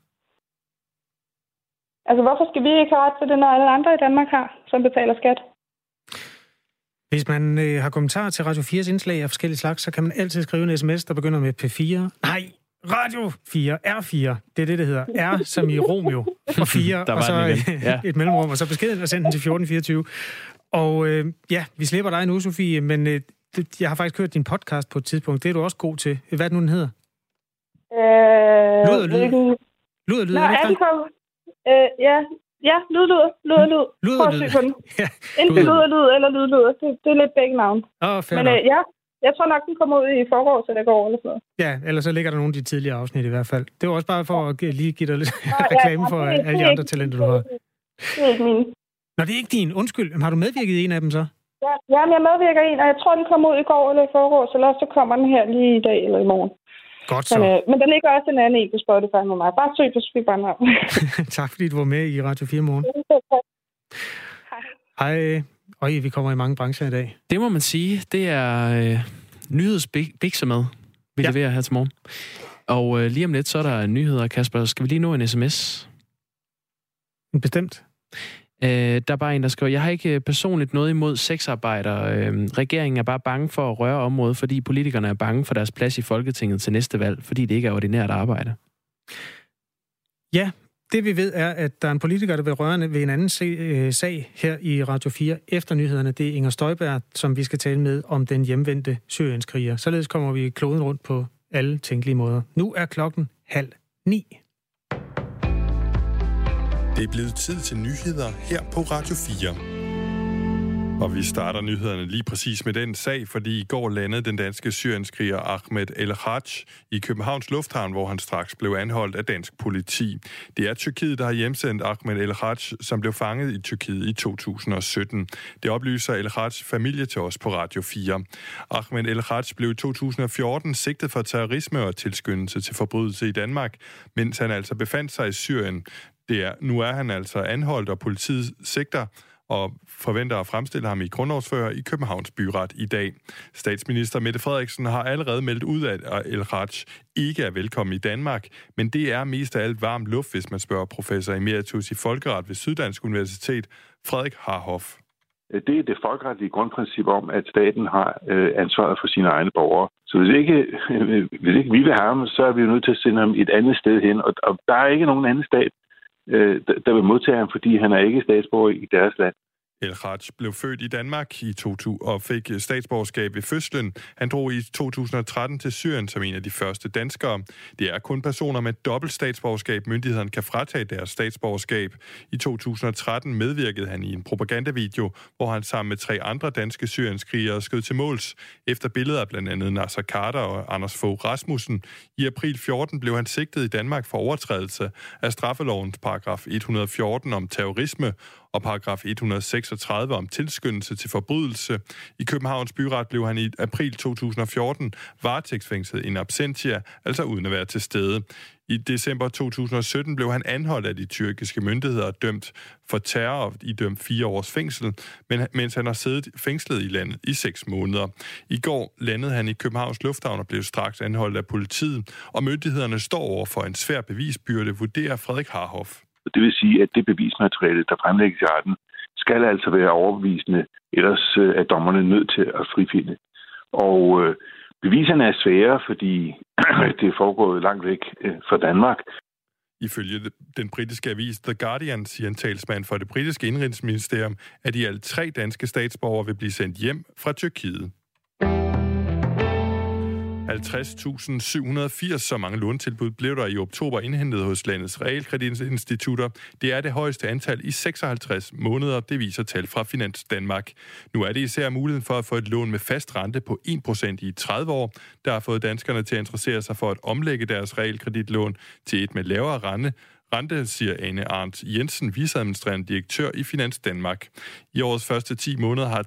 Altså, hvorfor skal vi ikke have ret til det, når alle andre i Danmark har, som betaler skat? Hvis man øh, har kommentarer til Radio 4's indslag af forskellige slags, så kan man altid skrive en sms, der begynder med P4. Nej, Radio 4, R4, det er det, det hedder. R som i Romeo, og 4, og så ja. et mellemrum, og så beskeden og send den til 1424. Og øh, ja, vi slipper dig nu, Sofie, men øh, jeg har faktisk hørt din podcast på et tidspunkt. Det er du også god til. Hvad er det nu, den hedder? Øh, lyd og lyd. Lyd og lyd, Nå, er det øh, ja, ja, lyd, lyd, lyd lyd. Lyd og lyd. ja, Enten lyd og lyd eller lyd, lyd. Det, det er lidt begge navn. Åh, oh, Men øh, ja, jeg tror nok, den kommer ud i forår, så det går eller sådan noget. Ja, ellers så ligger der nogle af de tidligere afsnit i hvert fald. Det var også bare for at lige give dig lidt Nå, reklame ja, for det, alle de andre talenter, du har. Det er ikke min. Nå, det er ikke din. Undskyld. Har du medvirket i en af dem så? Ja, jamen, jeg medvirker i en, og jeg tror, den kommer ud i går eller i forår, så ellers så kommer den her lige i dag eller i morgen. Godt så. Men, øh, men der ligger også en anden en på Spotify med mig. Bare søg på Sofie Brandhavn. tak fordi du var med i Radio 4 morgen. Hej. Hej. Øj, vi kommer i mange brancher i dag. Det må man sige. Det er øh, nyhedsbikser med, vi ja. leverer her til morgen. Og øh, lige om lidt, så er der nyheder, Kasper. Skal vi lige nå en sms? Bestemt. Øh, der er bare en, der skriver, jeg har ikke øh, personligt noget imod sexarbejdere. Øh, regeringen er bare bange for at røre området, fordi politikerne er bange for deres plads i Folketinget til næste valg, fordi det ikke er ordinært arbejde. Ja, det vi ved er, at der er en politiker, der vil røre ved en anden øh, sag her i Radio 4 efter nyhederne. Det er Inger Støjberg, som vi skal tale med om den hjemvendte syrienskriger. Således kommer vi kloden rundt på alle tænkelige måder. Nu er klokken halv ni. Det er blevet tid til nyheder her på Radio 4. Og vi starter nyhederne lige præcis med den sag, fordi i går landede den danske syrienskriger Ahmed El Haj i Københavns Lufthavn, hvor han straks blev anholdt af dansk politi. Det er Tyrkiet, der har hjemsendt Ahmed El Haj, som blev fanget i Tyrkiet i 2017. Det oplyser El Haj familie til os på Radio 4. Ahmed El Haj blev i 2014 sigtet for terrorisme og tilskyndelse til forbrydelse i Danmark, mens han altså befandt sig i Syrien. Det er, nu er han altså anholdt, og politiet sigter og forventer at fremstille ham i grundlovsfører i Københavns Byret i dag. Statsminister Mette Frederiksen har allerede meldt ud, at El Raj ikke er velkommen i Danmark, men det er mest af alt varm luft, hvis man spørger professor emeritus i Folkeret ved Syddansk Universitet, Frederik Harhoff. Det er det folkeretlige grundprincip om, at staten har øh, ansvaret for sine egne borgere. Så hvis ikke, hvis ikke vi vil have ham, så er vi nødt til at sende ham et andet sted hen. Og, og der er ikke nogen anden stat, øh, der vil modtage ham, fordi han er ikke statsborger i deres land. El Haj blev født i Danmark i 2000 og fik øh, statsborgerskab ved fødslen. Han drog i 2013 til Syrien som en af de første danskere. Det er kun personer med dobbelt statsborgerskab, myndighederne kan fratage deres statsborgerskab. I 2013 medvirkede han i en propagandavideo, hvor han sammen med tre andre danske syrienskrigere skød til måls efter billeder af blandt andet Nasser Carter og Anders Fogh Rasmussen. I april 14 blev han sigtet i Danmark for overtrædelse af straffelovens paragraf 114 om terrorisme og paragraf 136 om tilskyndelse til forbrydelse. I Københavns Byret blev han i april 2014 varetægtsfængslet in absentia, altså uden at være til stede. I december 2017 blev han anholdt af de tyrkiske myndigheder og dømt for terror og idømt fire års fængsel, men, mens han har siddet fængslet i landet i seks måneder. I går landede han i Københavns Lufthavn og blev straks anholdt af politiet, og myndighederne står over for en svær bevisbyrde, vurderer Frederik Harhoff. Det vil sige, at det bevismateriale, der fremlægges i retten, skal altså være overbevisende, ellers øh, er dommerne nødt til at frifinde. Og øh, beviserne er svære, fordi det er foregået langt væk øh, fra Danmark. Ifølge den britiske avis The Guardian siger en talsmand for det britiske indrigsministerium, at i alt tre danske statsborgere vil blive sendt hjem fra Tyrkiet. 50.780 så mange låntilbud blev der i oktober indhentet hos landets realkreditinstitutter. Det er det højeste antal i 56 måneder, det viser tal fra Finans Danmark. Nu er det især muligheden for at få et lån med fast rente på 1% i 30 år, der har fået danskerne til at interessere sig for at omlægge deres realkreditlån til et med lavere rente, rente, siger Ane Arndt Jensen, viceadministrerende direktør i Finans Danmark. I årets første 10 måneder har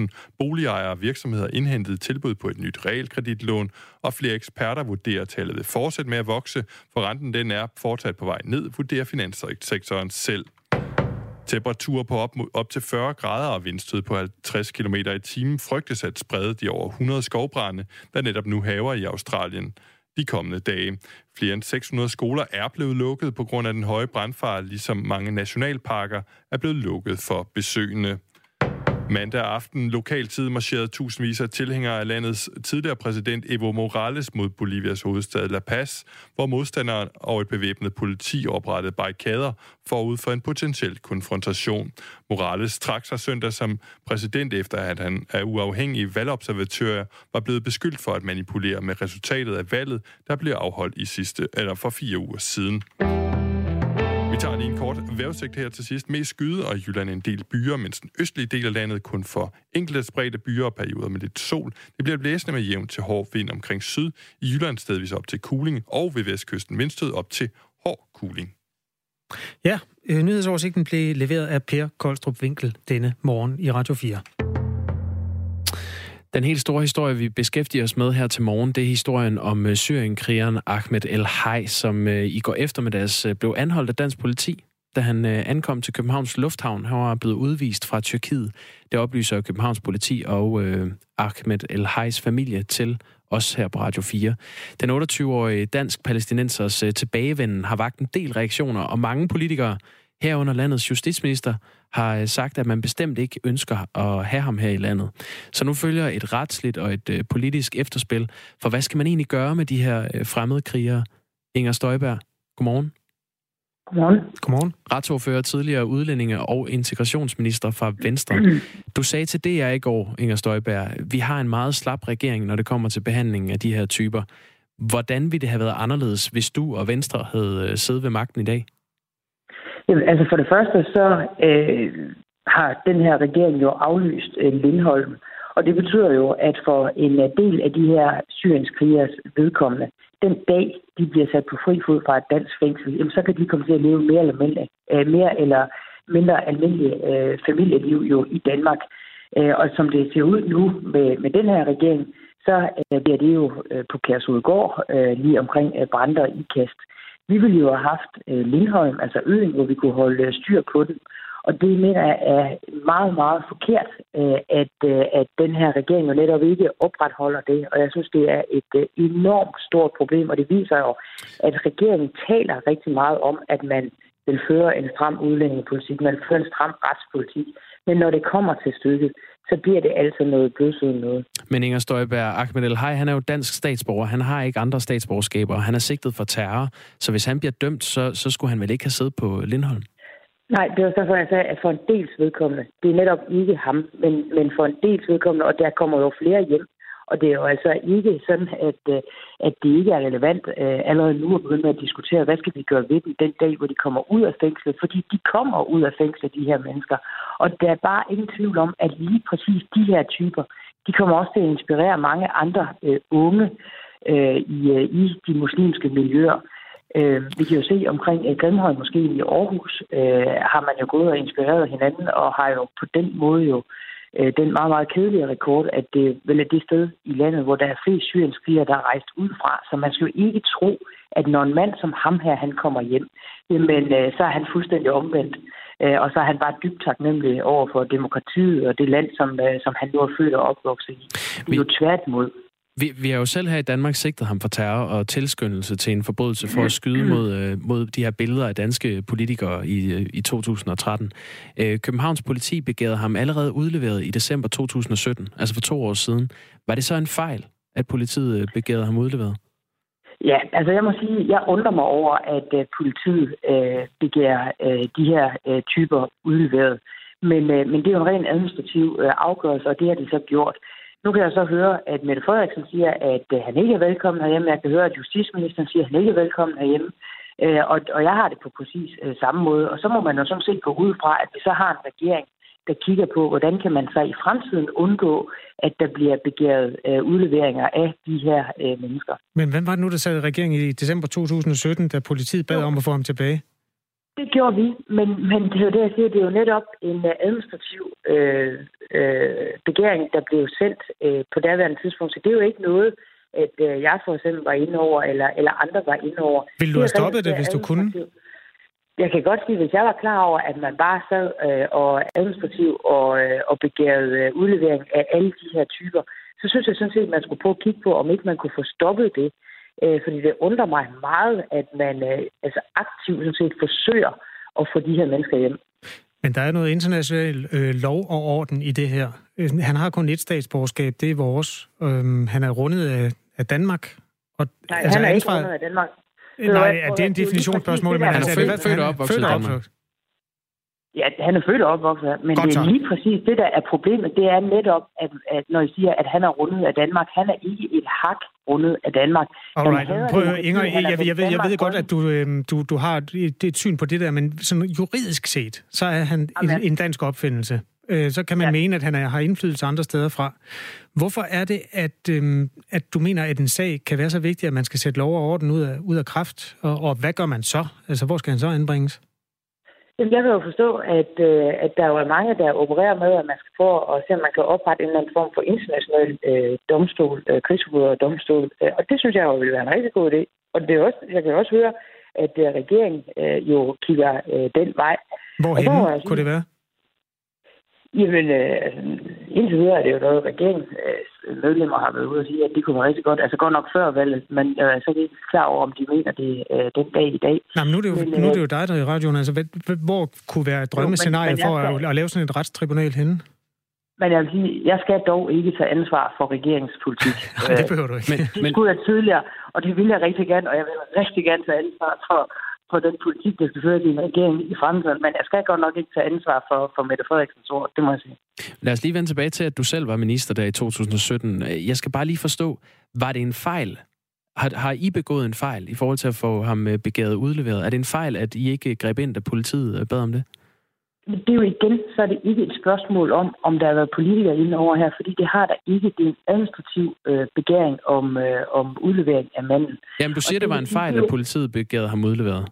355.000 boligejere og virksomheder indhentet tilbud på et nyt realkreditlån, og flere eksperter vurderer, tallet vil fortsætte med at vokse, for renten den er fortsat på vej ned, vurderer finanssektoren selv. Temperaturer på op, op til 40 grader og vindstød på 50 km i timen frygtes at sprede de over 100 skovbrænde, der netop nu haver i Australien de kommende dage. Flere end 600 skoler er blevet lukket på grund af den høje brandfare, ligesom mange nationalparker er blevet lukket for besøgende. Mandag aften lokaltid marcherede tusindvis af tilhængere af landets tidligere præsident Evo Morales mod Bolivias hovedstad La Paz, hvor modstandere og et bevæbnet politi oprettede barrikader forud for en potentiel konfrontation. Morales trak sig søndag som præsident efter, at han af uafhængige valgobservatører var blevet beskyldt for at manipulere med resultatet af valget, der blev afholdt i sidste eller for fire uger siden. Tager lige en kort vejrudsigt her til sidst. Mest skyde og i Jylland en del byer, mens den østlige del af landet kun for enkelte spredte byer og perioder med lidt sol. Det bliver blæsende med jævn til hård vind omkring syd. I Jylland stedvis op til kuling og ved vestkysten vindstød op til hård kuling. Ja, øh, nyhedsoversigten blev leveret af Per Koldstrup Winkel denne morgen i Radio 4. Den helt store historie, vi beskæftiger os med her til morgen, det er historien om øh, syrienkrigeren Ahmed El Hay, som øh, i går eftermiddags øh, blev anholdt af dansk politi, da han ankom til Københavns Lufthavn. Han var blevet udvist fra Tyrkiet. Det oplyser Københavns politi og Ahmed El Hays familie til os her på Radio 4. Den 28-årige dansk-palæstinensers tilbagevenden har vagt en del reaktioner, og mange politikere herunder landets justitsminister, har sagt, at man bestemt ikke ønsker at have ham her i landet. Så nu følger et retsligt og et politisk efterspil. For hvad skal man egentlig gøre med de her fremmede krigere? Inger Støjberg, godmorgen. Godmorgen. Godmorgen. Retsordfører, tidligere udlændinge og integrationsminister fra Venstre. Du sagde til DR i går, Inger Støjberg, vi har en meget slap regering, når det kommer til behandlingen af de her typer. Hvordan ville det have været anderledes, hvis du og Venstre havde øh, siddet ved magten i dag? Jamen, altså for det første, så øh, har den her regering jo aflyst øh, Lindholm. Og det betyder jo, at for en øh, del af de her syrienskrigers vedkommende, den dag, de bliver sat på fri fod fra et dansk fængsel, jamen, så kan de komme til at leve mere eller mindre, øh, mere eller mindre almindelige øh, familieliv jo i Danmark. Øh, og som det ser ud nu med, med den her regering, så øh, bliver det jo øh, på Kærsudgård øh, lige omkring øh, Brander i kast. Vi ville jo have haft øh, Lindholm, altså øen, hvor vi kunne holde øh, styr på den. Og det mener jeg er meget, meget forkert, øh, at, at den her regering jo netop ikke opretholder det. Og jeg synes, det er et enormt stort problem, og det viser jo, at regeringen taler rigtig meget om, at man vil føre en stram udlændingepolitik, man vil føre en stram retspolitik. Men når det kommer til stykket, så bliver det altså noget blødsødende noget. Men Inger Støjberg, Ahmed El Hay, han er jo dansk statsborger. Han har ikke andre statsborgerskaber. Han er sigtet for terror. Så hvis han bliver dømt, så, så skulle han vel ikke have siddet på Lindholm? Nej, det var derfor, jeg sagde, at for en dels vedkommende, det er netop ikke ham, men, men for en dels vedkommende, og der kommer jo flere hjem. Og det er jo altså ikke sådan, at, øh, at det ikke er relevant øh, allerede nu at begynde at diskutere, hvad skal vi gøre ved dem den dag, hvor de kommer ud af fængslet. Fordi de kommer ud af fængslet, de her mennesker. Og der er bare ingen tvivl om, at lige præcis de her typer, de kommer også til at inspirere mange andre øh, unge øh, i, øh, i de muslimske miljøer. Øh, vi kan jo se omkring øh, Grimhøj måske i Aarhus, øh, har man jo gået og inspireret hinanden, og har jo på den måde jo øh, den meget, meget kedelige rekord, at det vel er det sted i landet, hvor der er flest syrienskrigere, der er rejst ud fra. Så man skal jo ikke tro, at når en mand som ham her, han kommer hjem, jamen, øh, så er han fuldstændig omvendt. Øh, og så er han bare dybt taknemmelig over for demokratiet og det land, som, øh, som han nu er født og opvokset i. Det er jo tværtimod. Vi, vi har jo selv her i Danmark sigtet ham for terror og tilskyndelse til en forbrydelse for at skyde mod, øh, mod de her billeder af danske politikere i, i 2013. Øh, Københavns politi begærede ham allerede udleveret i december 2017, altså for to år siden. Var det så en fejl, at politiet begærede ham udleveret? Ja, altså jeg må sige, jeg undrer mig over, at øh, politiet øh, begærer øh, de her øh, typer udleveret. Men, øh, men det er jo en ren administrativ øh, afgørelse, og det har de så gjort. Nu kan jeg så høre, at Mette Frederiksen siger, at øh, han ikke er velkommen herhjemme. Jeg kan høre, at justitsministeren siger, at han ikke er velkommen herhjemme. Øh, og, og jeg har det på præcis øh, samme måde. Og så må man jo sådan set gå ud fra, at vi så har en regering, der kigger på, hvordan kan man så i fremtiden undgå, at der bliver begæret øh, udleveringer af de her øh, mennesker. Men hvem var det nu, der sad i regeringen i december 2017, da politiet bad jo. om at få ham tilbage? Det gjorde vi, men, men det er jo det, jeg siger, det er jo netop en øh, administrativ øh, øh, begæring, der blev sendt øh, på daværende tidspunkt. Så det er jo ikke noget, at øh, jeg for eksempel var inde over, eller, eller andre var inde over. Vil du have stoppet det, hvis du kunne? Jeg kan godt sige, hvis jeg var klar over, at man bare sad øh, og administrativ og, øh, og begærede øh, udlevering af alle de her typer, så synes jeg sådan set, at man skulle prøve at kigge på, om ikke man kunne få stoppet det. Øh, fordi det undrer mig meget, at man øh, altså aktivt sådan set forsøger at få de her mennesker hjem. Men der er noget international øh, lov og orden i det her. Øh, han har kun et statsborgerskab, det er vores. Øhm, han er rundet af, af Danmark. Og, Nej, altså, han er ansvar... ikke rundet af Danmark. Nej, er det er en definitionsspørgsmål, men han er født, født og opvokset i Danmark. Ja, han er født og opvokset, men Godt det er lige præcis det, der er problemet. Det er netop, at, at når jeg siger, at han er rundet af Danmark, han er ikke et hak rundet af Danmark. Alright. Prøv, Inger, jeg, jeg, jeg, ved, jeg ved godt, at du, øhm, du, du har et, et syn på det der, men sådan juridisk set, så er han en, en dansk opfindelse. Øh, så kan man ja. mene, at han er, har indflydelse andre steder fra. Hvorfor er det, at, øhm, at du mener, at en sag kan være så vigtig, at man skal sætte lov og orden ud af, ud af kraft? Og, og hvad gør man så? Altså, hvor skal han så anbringes? Jamen, jeg kan jo forstå, at, øh, at der er mange, der opererer med, at man skal få at se, om man kan oprette en eller anden form for international øh, domstol, øh, krigsforbryder-domstol. Øh, og det synes jeg jo vil være en rigtig god idé. Og det er også, jeg kan også høre, at øh, regeringen øh, jo kigger øh, den vej. Hvorhen kunne det være? Jamen, øh, altså, indtil videre er det jo noget, regeringens øh, har været ude og sige, at det kunne være rigtig godt. Altså godt nok før valget, men øh, så er det ikke klar over, om de mener det øh, den dag i dag. Nej, men nu er det jo, Men, nu er øh, det jo dig, der er i radioen. Altså, hvor kunne være et drømmescenarie men for skal- at, at lave sådan et retstribunal henne? Men jeg vil sige, jeg skal dog ikke tage ansvar for regeringspolitik. Det behøver du ikke. Men, Det skulle jeg tidligere, og det vil jeg rigtig gerne, og jeg vil rigtig gerne tage ansvar for, for den politik, der skal føre i en regering i fremtiden. Men jeg skal godt nok ikke tage ansvar for, for Mette Frederiksens ord, det må jeg sige. lad os lige vende tilbage til, at du selv var minister der i 2017. Jeg skal bare lige forstå, var det en fejl? Har, har I begået en fejl i forhold til at få ham øh, begæret udleveret? Er det en fejl, at I ikke greb ind, da politiet øh, bad om det? Men det er jo igen, så er det ikke et spørgsmål om, om der har været politikere inde over her, fordi det har der ikke. Det er en administrativ øh, begæring om, øh, om udlevering af manden. Jamen, du siger, det det var en fejl, at politiet begærede ham udleveret.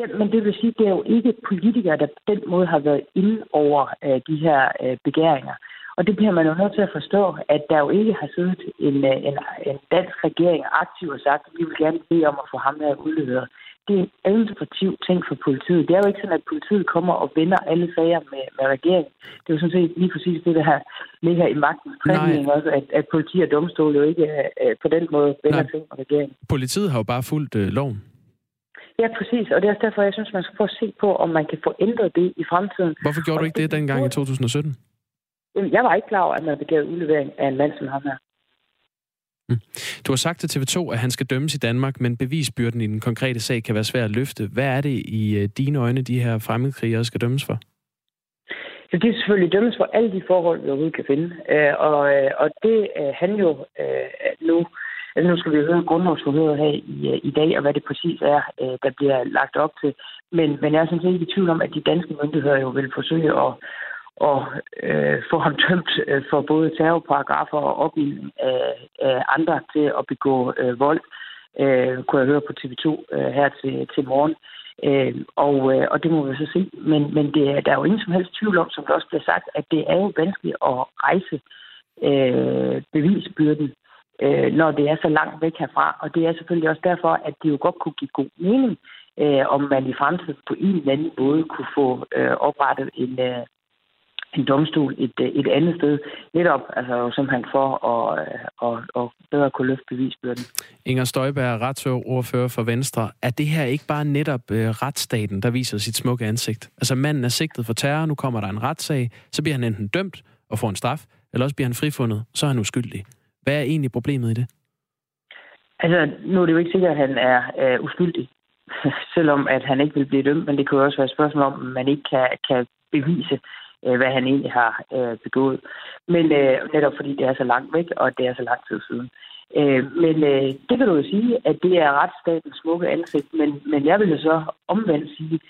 Ja, men det vil sige, det er jo ikke politikere, der på den måde har været inde over øh, de her øh, begæringer. Og det bliver man jo nødt til at forstå, at der jo ikke har siddet en, øh, en, en dansk regering aktiv og sagt, at vi vil gerne bede om at få ham her udleveret. Det er en administrativ ting for politiet. Det er jo ikke sådan, at politiet kommer og vender alle sager med, med regeringen. Det er jo sådan set lige præcis det, der her ligger i magtens træning også, at, at politi og domstol jo ikke øh, på den måde vender Nej. ting med regeringen. Politiet har jo bare fulgt øh, loven. Ja, præcis. Og det er også derfor, jeg synes, man skal prøve at se på, om man kan få ændret det i fremtiden. Hvorfor gjorde Og du ikke det dengang i 2017? Jamen, Jeg var ikke klar over, at man begærede udlevering af en mand som ham her. Du har sagt til TV2, at han skal dømmes i Danmark, men bevisbyrden i den konkrete sag kan være svær at løfte. Hvad er det i øh, dine øjne, de her fremmedkrigere skal dømmes for? Så det er selvfølgelig dømmes for alle de forhold, vi overhovedet kan finde. Øh, og, øh, og det han jo nu... Altså nu skal vi høre grundlovsforhøret her i, øh, i dag, og hvad det præcis er, øh, der bliver lagt op til. Men, men jeg er sådan set ikke i tvivl om, at de danske myndigheder jo vil forsøge at, at øh, få ham tømt øh, for både terrorparagrafer og opildning af, af andre til at begå øh, vold, øh, kunne jeg høre på TV2 øh, her til, til morgen. Øh, og, øh, og det må vi så se. Men, men det, er- der er jo ingen som helst tvivl om, som det også bliver sagt, at det er jo vanskeligt at rejse øh, bevisbyrden, øh, når det er så langt væk herfra. Og det er selvfølgelig også derfor, at det jo godt kunne give god mening, øh, om man i fremtiden på en eller anden måde kunne få øh, oprettet en, øh, en domstol et, øh, et andet sted, netop altså, simpelthen for at, og, øh, at, at bedre kunne løfte bevisbyrden. Inger Støjberg, retsordfører for Venstre. Er det her ikke bare netop øh, retsstaten, der viser sit smukke ansigt? Altså manden er sigtet for terror, nu kommer der en retssag, så bliver han enten dømt og får en straf, eller også bliver han frifundet, så er han uskyldig. Hvad er egentlig problemet i det? Altså, nu er det jo ikke sikkert, at han er øh, uskyldig, selvom at han ikke vil blive dømt, men det kan jo også være et spørgsmål om, at man ikke kan, kan bevise, øh, hvad han egentlig har øh, begået. Men øh, netop fordi det er så langt væk, og det er så lang tid siden. Øh, men øh, det kan du jo sige, at det er retsstatens smukke ansigt, men, men jeg vil jo så omvendt sige,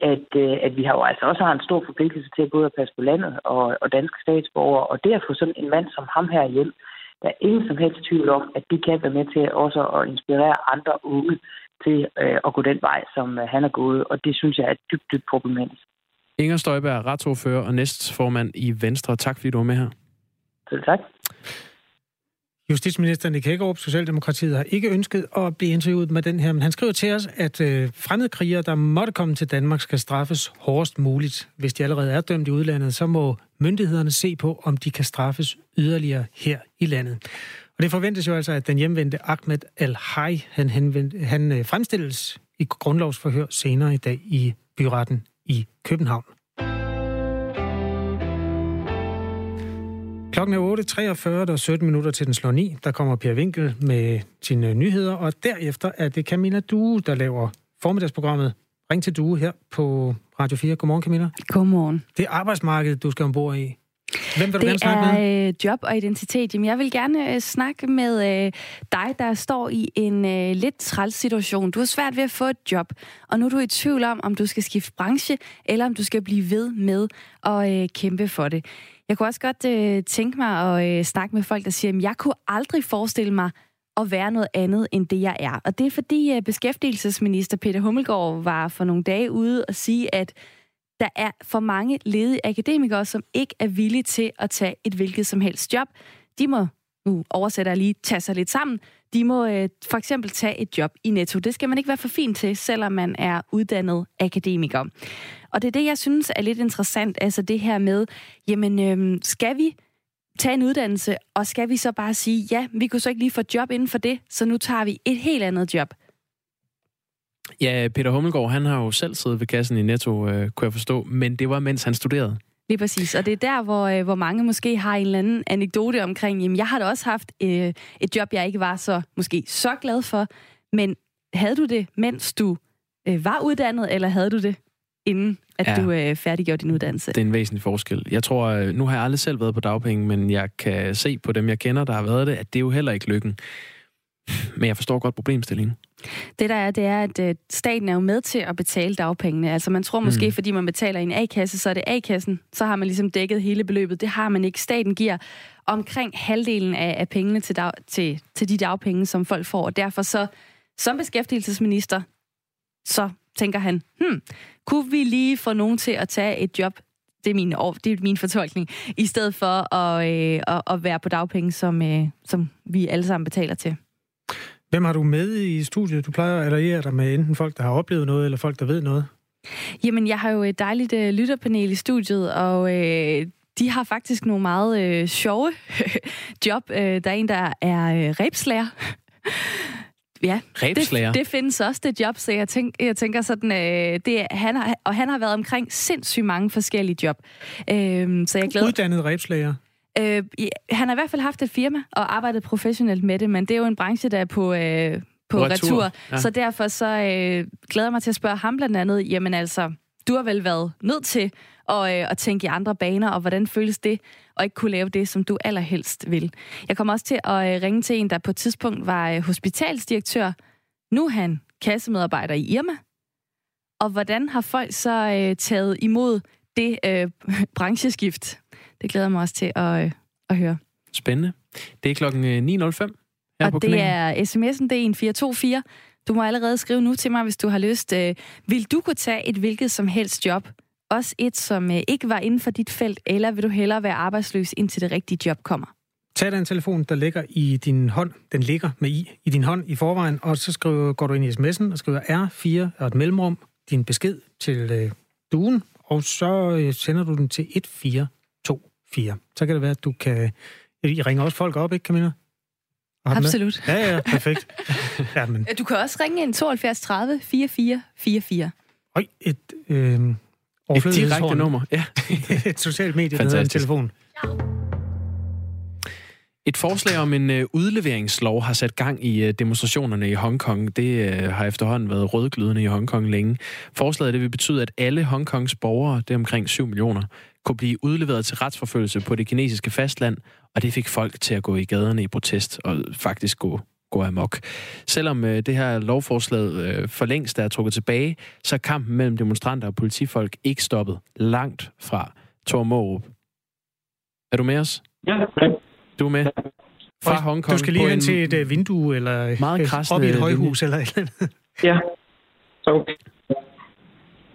at, øh, at vi har jo altså også har en stor forpligtelse til både at passe på landet og, og danske statsborgere, og det at få sådan en mand som ham her hjem, der er ingen som helst tvivl om, at det kan være med til også at inspirere andre unge til øh, at gå den vej, som øh, han er gået, og det synes jeg er dybt, dybt problematisk. Inger Støjberg, retsordfører og næstformand i Venstre. Tak fordi du var med her. Så tak. Justitsminister Nick Hækkerup, Socialdemokratiet, har ikke ønsket at blive interviewet med den her, men han skriver til os, at øh, fremmedkrigere, der måtte komme til Danmark, skal straffes hårdest muligt. Hvis de allerede er dømt i udlandet, så må myndighederne se på, om de kan straffes yderligere her i landet. Og det forventes jo altså, at den hjemvendte Ahmed Al-Hay, han, henvendte, han øh, fremstilles i grundlovsforhør senere i dag i byretten i København. Klokken er 8.43, der er 17 minutter til den slår 9. Der kommer Per Winkel med sine nyheder, og derefter er det Camilla Due, der laver formiddagsprogrammet Ring til Due her på Radio 4. Godmorgen, Camilla. Godmorgen. Det er arbejdsmarkedet, du skal ombord i. Hvem vil du gerne Det snakke med? er øh, job og identitet. Jamen, jeg vil gerne øh, snakke med øh, dig, der står i en øh, lidt træls situation. Du har svært ved at få et job, og nu er du i tvivl om, om du skal skifte branche, eller om du skal blive ved med at øh, kæmpe for det. Jeg kunne også godt øh, tænke mig at øh, snakke med folk, der siger, at jeg kunne aldrig forestille mig at være noget andet end det, jeg er. Og det er fordi øh, beskæftigelsesminister Peter Hummelgaard var for nogle dage ude og sige, at der er for mange ledige akademikere, som ikke er villige til at tage et hvilket som helst job. De må, nu oversætter jeg lige, tage sig lidt sammen de må øh, for eksempel tage et job i Netto. Det skal man ikke være for fin til, selvom man er uddannet akademiker. Og det er det, jeg synes er lidt interessant, altså det her med, jamen øh, skal vi tage en uddannelse, og skal vi så bare sige, ja, vi kunne så ikke lige få job inden for det, så nu tager vi et helt andet job. Ja, Peter Hummelgaard, han har jo selv siddet ved kassen i Netto, øh, kunne jeg forstå, men det var, mens han studerede. Lige præcis, og det er der, hvor, øh, hvor mange måske har en eller anden anekdote omkring, jamen jeg har da også haft øh, et job, jeg ikke var så måske så glad for, men havde du det, mens du øh, var uddannet, eller havde du det, inden at ja, du øh, færdiggjorde din uddannelse? Det er en væsentlig forskel. Jeg tror, øh, nu har jeg aldrig selv været på dagpenge, men jeg kan se på dem, jeg kender, der har været det, at det er jo heller ikke lykken. Men jeg forstår godt problemstillingen. Det der er, det er, at øh, staten er jo med til at betale dagpengene. Altså man tror måske, mm. fordi man betaler i en A-kasse, så er det A-kassen. Så har man ligesom dækket hele beløbet. Det har man ikke. Staten giver omkring halvdelen af, af pengene til, dag, til, til de dagpenge, som folk får. Og derfor så, som beskæftigelsesminister, så tænker han, hmm, kunne vi lige få nogen til at tage et job det er min, det er min fortolkning, i stedet for at, øh, at, at være på dagpenge, som, øh, som vi alle sammen betaler til. Hvem har du med i studiet? Du plejer at alliere dig med enten folk, der har oplevet noget, eller folk, der ved noget. Jamen, jeg har jo et dejligt øh, lytterpanel i studiet, og øh, de har faktisk nogle meget øh, sjove job. Øh, der er en, der er øh, rebslærer. Ja, det, det findes også, det job, så jeg, tænk, jeg tænker sådan, øh, det, han har, og han har været omkring sindssygt mange forskellige job. Øh, så jeg glæder... Uddannet rebslager? Øh, han har i hvert fald haft et firma og arbejdet professionelt med det, men det er jo en branche, der er på, øh, på retur. retur. Ja. Så derfor så øh, glæder jeg mig til at spørge ham blandt andet, jamen altså, du har vel været nødt til at, øh, at tænke i andre baner, og hvordan føles det at ikke kunne lave det, som du allerhelst vil. Jeg kommer også til at øh, ringe til en, der på et tidspunkt var øh, hospitalsdirektør. Nu er han kassemedarbejder i Irma. Og hvordan har folk så øh, taget imod det øh, brancheskift? Det glæder mig også til at, øh, at høre. Spændende. Det er klokken 9.05 øh, her og på det er sms'en, det er en 424. Du må allerede skrive nu til mig, hvis du har lyst. Øh, vil du kunne tage et hvilket som helst job? Også et, som ikke var inden for dit felt, eller vil du hellere være arbejdsløs, indtil det rigtige job kommer? Tag den telefon, der ligger i din hånd. Den ligger med i, i din hånd i forvejen, og så skriver, går du ind i sms'en og skriver R4 og et mellemrum, din besked til øh, duen, og så øh, sender du den til 14 4. Så kan det være, at du kan... I ringer også folk op, ikke Camilla? Absolut. Med? Ja, ja, perfekt. ja, men... Du kan også ringe ind 72 30 44 44. Øj, et... Øh, et direkte nummer. Ja. et socialt medie, der en telefon. Ja. Et forslag om en øh, udleveringslov har sat gang i øh, demonstrationerne i Hongkong. Det øh, har efterhånden været rødglødende i Hongkong længe. Forslaget det vil betyde, at alle Hongkongs borgere, det er omkring 7 millioner, kunne blive udleveret til retsforfølgelse på det kinesiske fastland, og det fik folk til at gå i gaderne i protest og faktisk gå gå amok. Selvom øh, det her lovforslag øh, for længst er trukket tilbage, så er kampen mellem demonstranter og politifolk ikke stoppet langt fra Thor Mårup. Er du med os? Ja, Du er med? Fra Hongkong Du skal lige hen til et uh, vindue, eller meget op i et højhus, eller et eller andet. Ja, okay.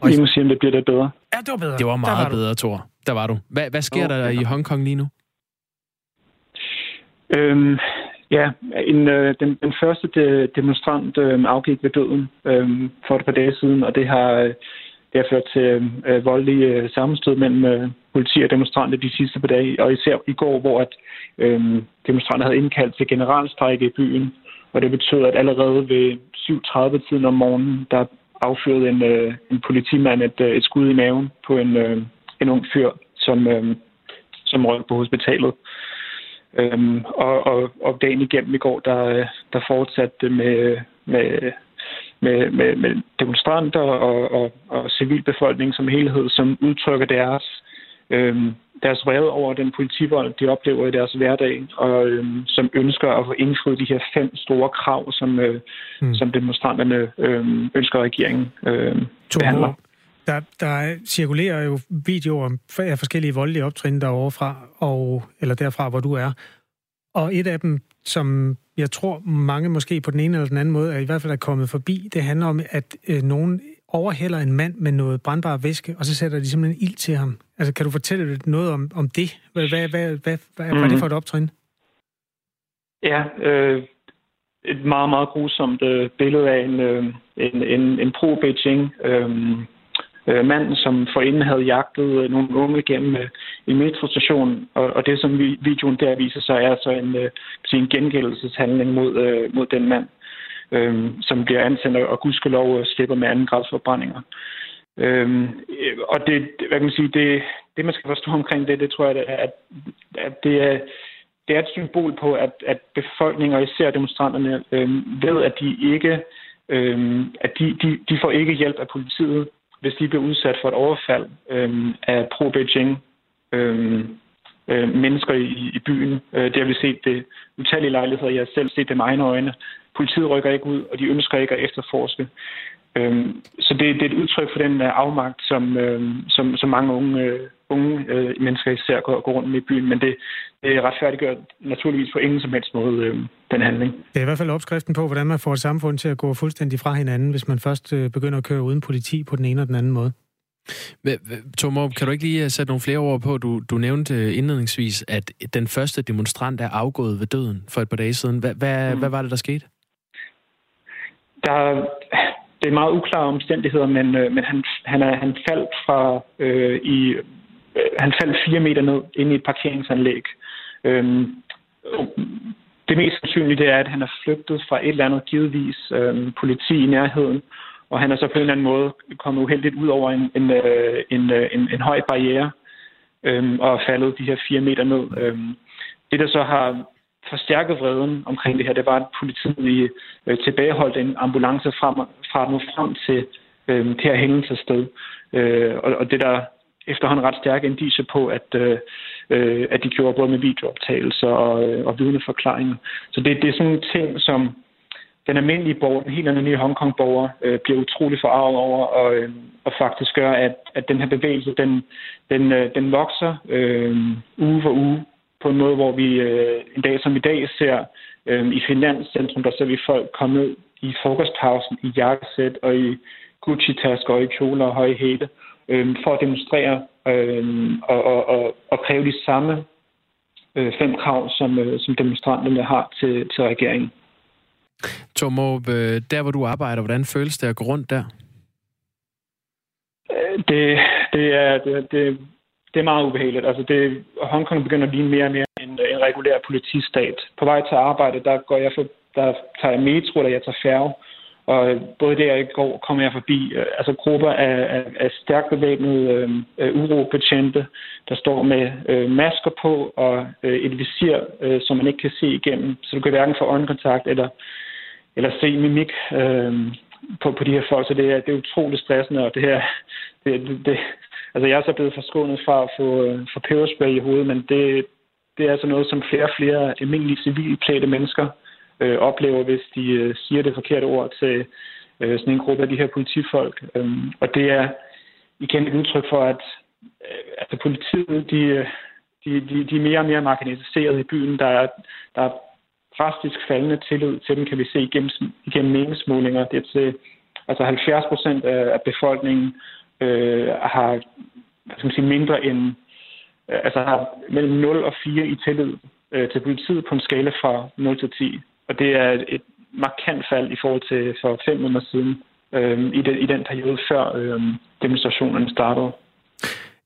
Lige må se, om det bliver lidt bedre. Ja, det var bedre. Det var meget var bedre, Thor. Der var du. Hvad, hvad sker okay. der i Hongkong lige nu? Øhm, ja, en, øh, den, den første de, demonstrant øh, afgik ved døden øh, for et par dage siden, og det har, øh, det har ført til øh, voldelige øh, sammenstød mellem øh, politi og demonstranter de sidste par dage, og især i går, hvor at, øh, demonstranter havde indkaldt til generalstrække i byen, og det betød, at allerede ved 7.30-tiden om morgenen, der affyrede en, øh, en politimand et, øh, et skud i maven på en, øh, en ung fyr, som, øh, som røg på hospitalet. Øhm, og, og, og dagen igennem i går, der, der fortsatte det med, med, med, med, med demonstranter og, og, og civilbefolkning som helhed, som udtrykker deres, øhm, deres vrede over den politivold, de oplever i deres hverdag, og øhm, som ønsker at få indfriet de her fem store krav, som, øh, mm. som demonstranterne øh, ønsker, at regeringen øh, behandler. Der, der cirkulerer jo videoer af forskellige voldelige optrin derovre fra, og, eller derfra, hvor du er. Og et af dem, som jeg tror mange måske på den ene eller den anden måde, er i hvert fald er kommet forbi, det handler om, at øh, nogen overhælder en mand med noget brandbar væske, og så sætter de simpelthen ild til ham. Altså, kan du fortælle noget om, om det? Hvad, hvad, hvad, hvad, hvad, mm. hvad er det for et optrin? Ja, øh, et meget, meget grusomt øh, billede af en, øh, en, en, en pro-Beijing øh, øh, manden, som forinden havde jagtet øh, nogle unge gennem øh, en metrostation, og, og det, som vi, videoen der viser sig, er så en, øh, en gengældelseshandling mod, øh, mod den mand, øh, som bliver ansendt og gudskelov øh, slipper med anden grads forbrændinger. Øhm, og det, hvad kan man sige, det, det man skal forstå omkring det, det tror jeg, at, at det er det er et symbol på, at, at befolkningen og især demonstranterne øhm, ved, at de ikke øhm, at de, de, de får ikke hjælp af politiet, hvis de bliver udsat for et overfald øh, af pro-Beijing øh, øh, mennesker i, i byen. Øh, det har vi set det utallige lejligheder. Jeg har selv set det med egne øjne. Politiet rykker ikke ud, og de ønsker ikke at efterforske. Øhm, så det, det er et udtryk for den øh, afmagt, som, øh, som, som mange unge, øh, unge uh, mennesker især går, går rundt med i byen. Men det, det retfærdiggør naturligvis på ingen som helst måde uh, den handling. Det er i hvert fald opskriften på, hvordan man får et samfund til at gå fuldstændig fra hinanden, hvis man først uh, begynder at køre uden politi på den ene og den anden måde. Tomo, kan du ikke lige sætte nogle flere ord på? Du, du nævnte indledningsvis, at den første demonstrant er afgået ved døden for et par dage siden. Hvad, hvad, mm. hvad var det, der skete? Der, det er meget uklare omstændigheder, men, øh, men han, han, er, han faldt fra øh, i øh, Øh, han faldt fire meter ned ind i et parkeringsanlæg. Øhm, det mest sandsynlige det er, at han er flygtet fra et eller andet givetvis øhm, politi i nærheden, og han er så på en eller anden måde kommet uheldigt ud over en, en, øh, en, øh, en, en høj barriere øhm, og er faldet de her fire meter ned. Øhm, det, der så har forstærket vreden omkring det her, det var, at politiet øh, tilbageholdt en ambulance frem, fra nu frem til øh, det her hændelsessted. Øh, og, og det der efterhånden ret stærke indiser på, at, øh, øh, at de gjorde både med videooptagelser og, øh, og vidneforklaringer. Så det, det er sådan en ting, som den almindelige borger, den helt almindelige Hongkong-borger, øh, bliver utrolig forarvet over, og, øh, og faktisk gør, at, at den her bevægelse, den, den, øh, den vokser øh, uge for uge, på en måde, hvor vi øh, en dag som i dag ser øh, i Finanscentrum, der ser vi folk komme ned i frokostpausen i jakkesæt og i Gucci-tasker og i kjoler og høje hæle øh, for at demonstrere øh, og, og, og, og kræve de samme øh, fem krav, som, øh, som demonstranterne har til, til regeringen. Tormob, øh, der hvor du arbejder, hvordan føles det at gå rundt der? Øh, det, det, er, det, det, det er meget ubehageligt. Altså det, Hongkong begynder at blive mere og mere en, en regulær politistat. På vej til arbejde, der går jeg for, der tager jeg metro, eller jeg tager færge. Og øh, både der i går kommer jeg forbi øh, altså grupper af, af, af stærkt bevæbnede øh, øh, urobetjente, der står med øh, masker på og øh, et visir, øh, som man ikke kan se igennem. Så du kan hverken få øjenkontakt eller, eller se mimik øh, på, på de her folk. Så det er, det er utroligt stressende, og det her, det, det, Altså, jeg er så blevet forskånet fra at få, øh, få peberspray i hovedet, men det, det er altså noget, som flere og flere almindelige civilklædte mennesker øh, oplever, hvis de øh, siger det forkerte ord til øh, sådan en gruppe af de her politifolk. Øh, og det er igen et udtryk for, at øh, altså, politiet de, øh, de, de, de er mere og mere marginaliseret i byen. Der er, der er drastisk faldende tillid til dem, kan vi se igennem, igennem meningsmålinger. Det er til altså 70 procent af, af befolkningen øh, har hvad skal man sige, mindre end, øh, altså har mellem 0 og 4 i tillid øh, til politiet på en skala fra 0 til 10. Og det er et markant fald i forhold til for fem måneder siden, øh, i, den, i den periode før øh, demonstrationerne startede.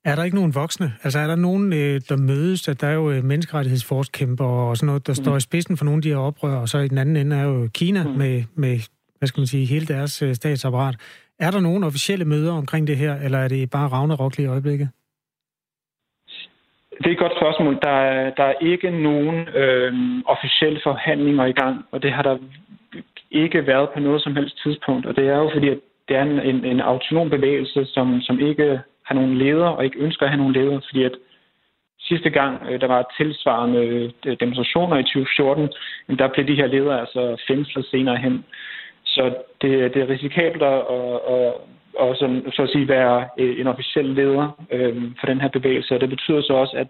Er der ikke nogen voksne? Altså er der nogen, øh, der mødes? At der er jo øh, menneskerettighedsforskæmper og sådan noget, der mm. står i spidsen for nogle af de her oprør, og så i den anden ende er jo Kina mm. med, med, hvad skal man sige, hele deres øh, statsapparat. Er der nogen officielle møder omkring det her, eller er det bare Ragnarok i øjeblikket? Det er et godt spørgsmål. Der er, der er ikke nogen øh, officielle forhandlinger i gang, og det har der ikke været på noget som helst tidspunkt. Og det er jo fordi, at det er en, en, en autonom bevægelse, som, som ikke har nogen leder, og ikke ønsker at have nogen leder, fordi at sidste gang, øh, der var tilsvarende øh, demonstrationer i 2014, der blev de her ledere altså fængslet senere hen. Så det, det er risikabelt at, at, at, og så, så at sige, være øh, en officiel leder øh, for den her bevægelse. Og det betyder så også, at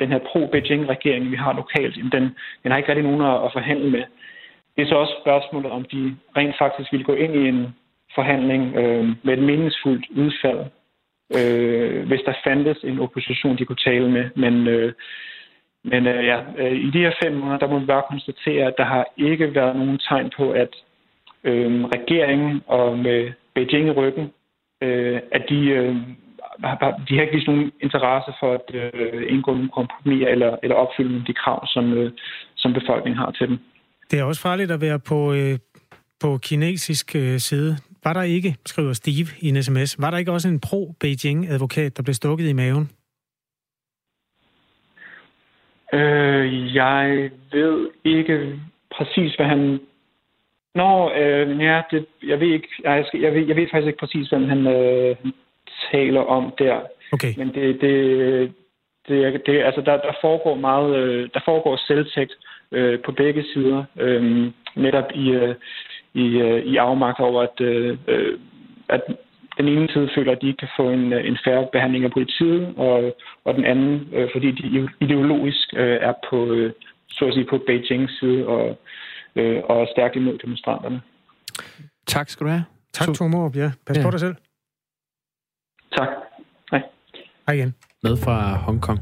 den her pro-Beijing-regering, vi har lokalt, den, den har ikke rigtig nogen at, at forhandle med. Det er så også spørgsmålet, om de rent faktisk vil gå ind i en forhandling øh, med et meningsfuldt udfald, øh, hvis der fandtes en opposition, de kunne tale med. Men, øh, Men øh, ja, øh, i de her fem måneder, der må vi bare konstatere, at der har ikke været nogen tegn på, at øh, regeringen og med Beijing i ryggen, øh, at de, øh, har, de har ikke vist nogen interesse for at øh, indgå nogle kompromiser eller, eller opfylde de krav, som, øh, som befolkningen har til dem. Det er også farligt at være på, øh, på kinesisk øh, side. Var der ikke, skriver Steve i en sms, var der ikke også en pro-Beijing-advokat, der blev stukket i maven? Øh, jeg ved ikke præcis, hvad han... Nå, øh, ja, det, jeg ved ikke, jeg, jeg, ved, jeg ved faktisk ikke præcis, hvad han øh, taler om der. Okay. Men det, det, det, det altså der, der foregår meget, øh, der foregår selvtægt øh, på begge sider, øh, netop i, øh, i, øh, i afmagt over, at, øh, at den ene side føler, at de ikke kan få en, en færre behandling af politiet, og, og den anden, øh, fordi de ideologisk øh, er på, øh, så at sige, på Beijings side og, øh, og er stærkt imod demonstranterne. Tak skal du have. Tak, Tormorup. Ja, pas ja. på dig selv. Tak. Hej. Hej igen. Med fra Hongkong.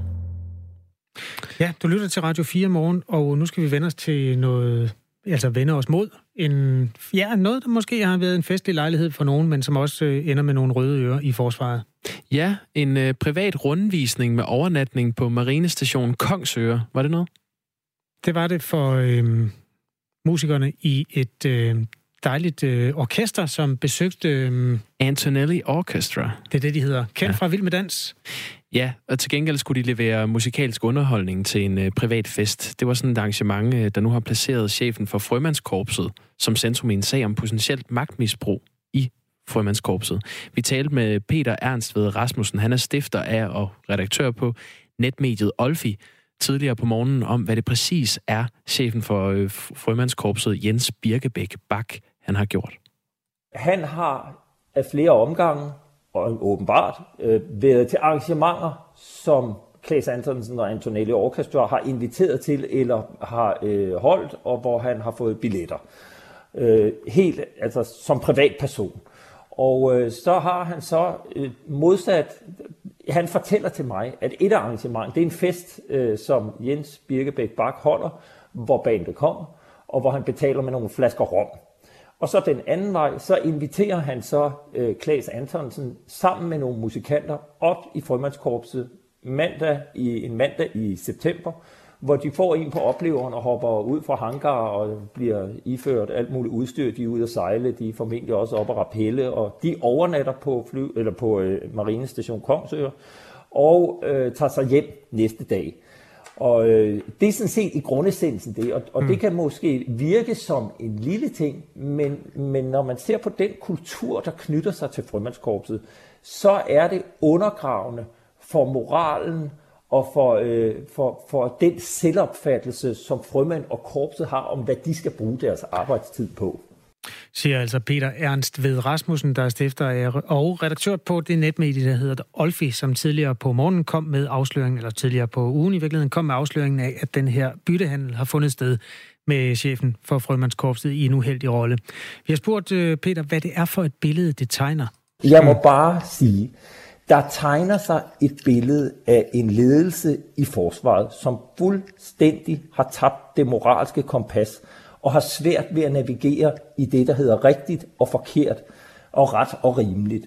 Ja, du lytter til Radio 4 morgen, og nu skal vi vende os til noget, altså vende os mod en, ja, noget, der måske har været en festlig lejlighed for nogen, men som også øh, ender med nogle røde ører i forsvaret. Ja, en øh, privat rundvisning med overnatning på Marinestation Kongsøre. Var det noget? Det var det for øh, musikerne i et øh, dejligt øh, orkester, som besøgte... Øh, Antonelli Orchestra. Det er det, de hedder. Kendt ja. fra Vild med Dans. Ja, og til gengæld skulle de levere musikalsk underholdning til en øh, privat fest. Det var sådan et arrangement, øh, der nu har placeret chefen for Frømandskorpset som centrum i en sag om potentielt magtmisbrug i Frømandskorpset. Vi talte med Peter Ernst ved Rasmussen. Han er stifter af og redaktør på netmediet Olfi, tidligere på morgenen om, hvad det præcis er, chefen for øh, Frømandskorpset Jens Birkebæk Bak han har gjort? Han har af flere omgange, og åbenbart, øh, været til arrangementer, som Klaas Antonsen og Antonelli Orchestra har inviteret til eller har øh, holdt, og hvor han har fået billetter. Øh, helt, altså som privatperson. Og øh, så har han så øh, modsat, han fortæller til mig, at et arrangement, det er en fest, øh, som Jens Birkebæk Bak holder, hvor bandet kommer, og hvor han betaler med nogle flasker rom. Og så den anden vej, så inviterer han så øh, Klaas Antonsen sammen med nogle musikanter op i Frømandskorpset mandag i, en mandag i september, hvor de får en på opleveren og hopper ud fra hangar og bliver iført alt muligt udstyr. De er ude at sejle, de er formentlig også op at rappelle, og de overnatter på, fly, eller på øh, Marinestation Kongsør og øh, tager sig hjem næste dag. Og øh, det er sådan set i grundessensen det, og, og mm. det kan måske virke som en lille ting, men, men når man ser på den kultur, der knytter sig til frømandskorpset, så er det undergravende for moralen og for, øh, for, for den selvopfattelse, som frømand og korpset har om, hvad de skal bruge deres arbejdstid på siger altså Peter Ernst ved Rasmussen, der er stifter af og redaktør på det netmedie, der hedder Olfi, som tidligere på morgenen kom med afsløringen, eller tidligere på ugen i virkeligheden kom med afsløringen af, at den her byttehandel har fundet sted med chefen for Frømandskorpset i en uheldig rolle. Vi har spurgt øh, Peter, hvad det er for et billede, det tegner. Jeg må bare sige, der tegner sig et billede af en ledelse i forsvaret, som fuldstændig har tabt det moralske kompas, og har svært ved at navigere i det, der hedder rigtigt og forkert og ret og rimeligt.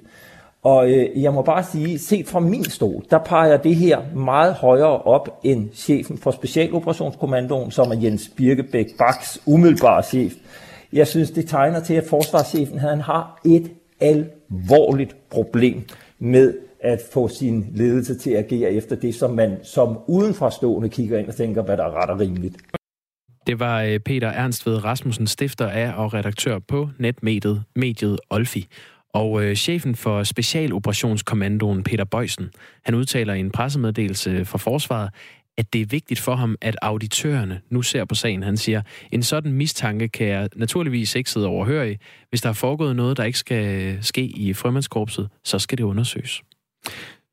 Og øh, jeg må bare sige, set fra min stol, der peger det her meget højere op end chefen for Specialoperationskommandoen, som er Jens Birkebæk Baks umiddelbare chef. Jeg synes, det tegner til, at forsvarschefen han har et alvorligt problem med at få sin ledelse til at agere efter det, som man som udenforstående kigger ind og tænker, hvad der er ret og rimeligt. Det var øh, Peter Ernst ved Rasmussen, stifter af og redaktør på netmediet mediet Olfi. Og øh, chefen for Specialoperationskommandoen, Peter Bøjsen, han udtaler i en pressemeddelelse fra Forsvaret, at det er vigtigt for ham, at auditørerne nu ser på sagen. Han siger, en sådan mistanke kan jeg naturligvis ikke sidde overhørig. Hvis der er foregået noget, der ikke skal øh, ske i frømandskorpset, så skal det undersøges.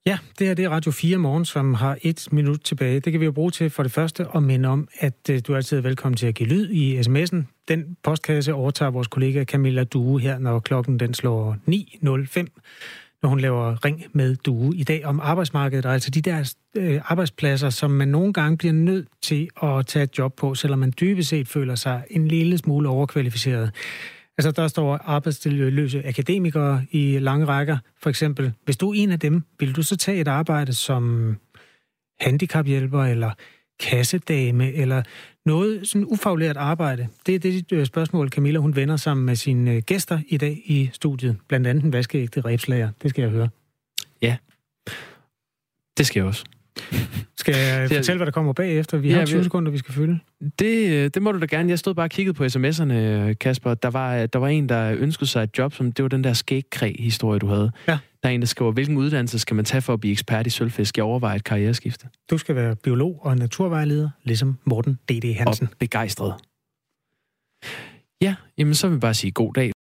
Ja, det er det Radio 4 morgen, som har et minut tilbage. Det kan vi jo bruge til for det første at minde om, at øh, du du altid er velkommen til at give lyd i sms'en. Den postkasse overtager vores kollega Camilla Due her, når klokken den slår 9.05 når hun laver Ring med Due i dag om arbejdsmarkedet, og altså de der øh, arbejdspladser, som man nogle gange bliver nødt til at tage et job på, selvom man dybest set føler sig en lille smule overkvalificeret. Altså, der står arbejdsløse akademikere i lange rækker. For eksempel, hvis du er en af dem, vil du så tage et arbejde som handicaphjælper, eller kassedame, eller noget sådan ufaglært arbejde? Det er det øh, spørgsmål, Camilla hun vender sammen med sine øh, gæster i dag i studiet. Blandt andet en vaskeægte rebslager. Det skal jeg høre. Ja, det skal jeg også. Skal jeg fortælle, hvad der kommer bagefter? Vi ja, har 20 vi... sekunder, vi skal fylde. Det, øh, det må du da gerne. Jeg stod bare og kiggede på sms'erne, Kasper. Der var, der var en, der ønskede sig et job, som det var den der skægkræ-historie, du havde. Ja. Der er en, der skriver, hvilken uddannelse skal man tage for at blive ekspert i sølvfisk? Jeg overvejer et karriereskifte. Du skal være biolog og naturvejleder, ligesom Morten D.D. Hansen. Og begejstret. Ja, jamen så vil vi bare sige god dag.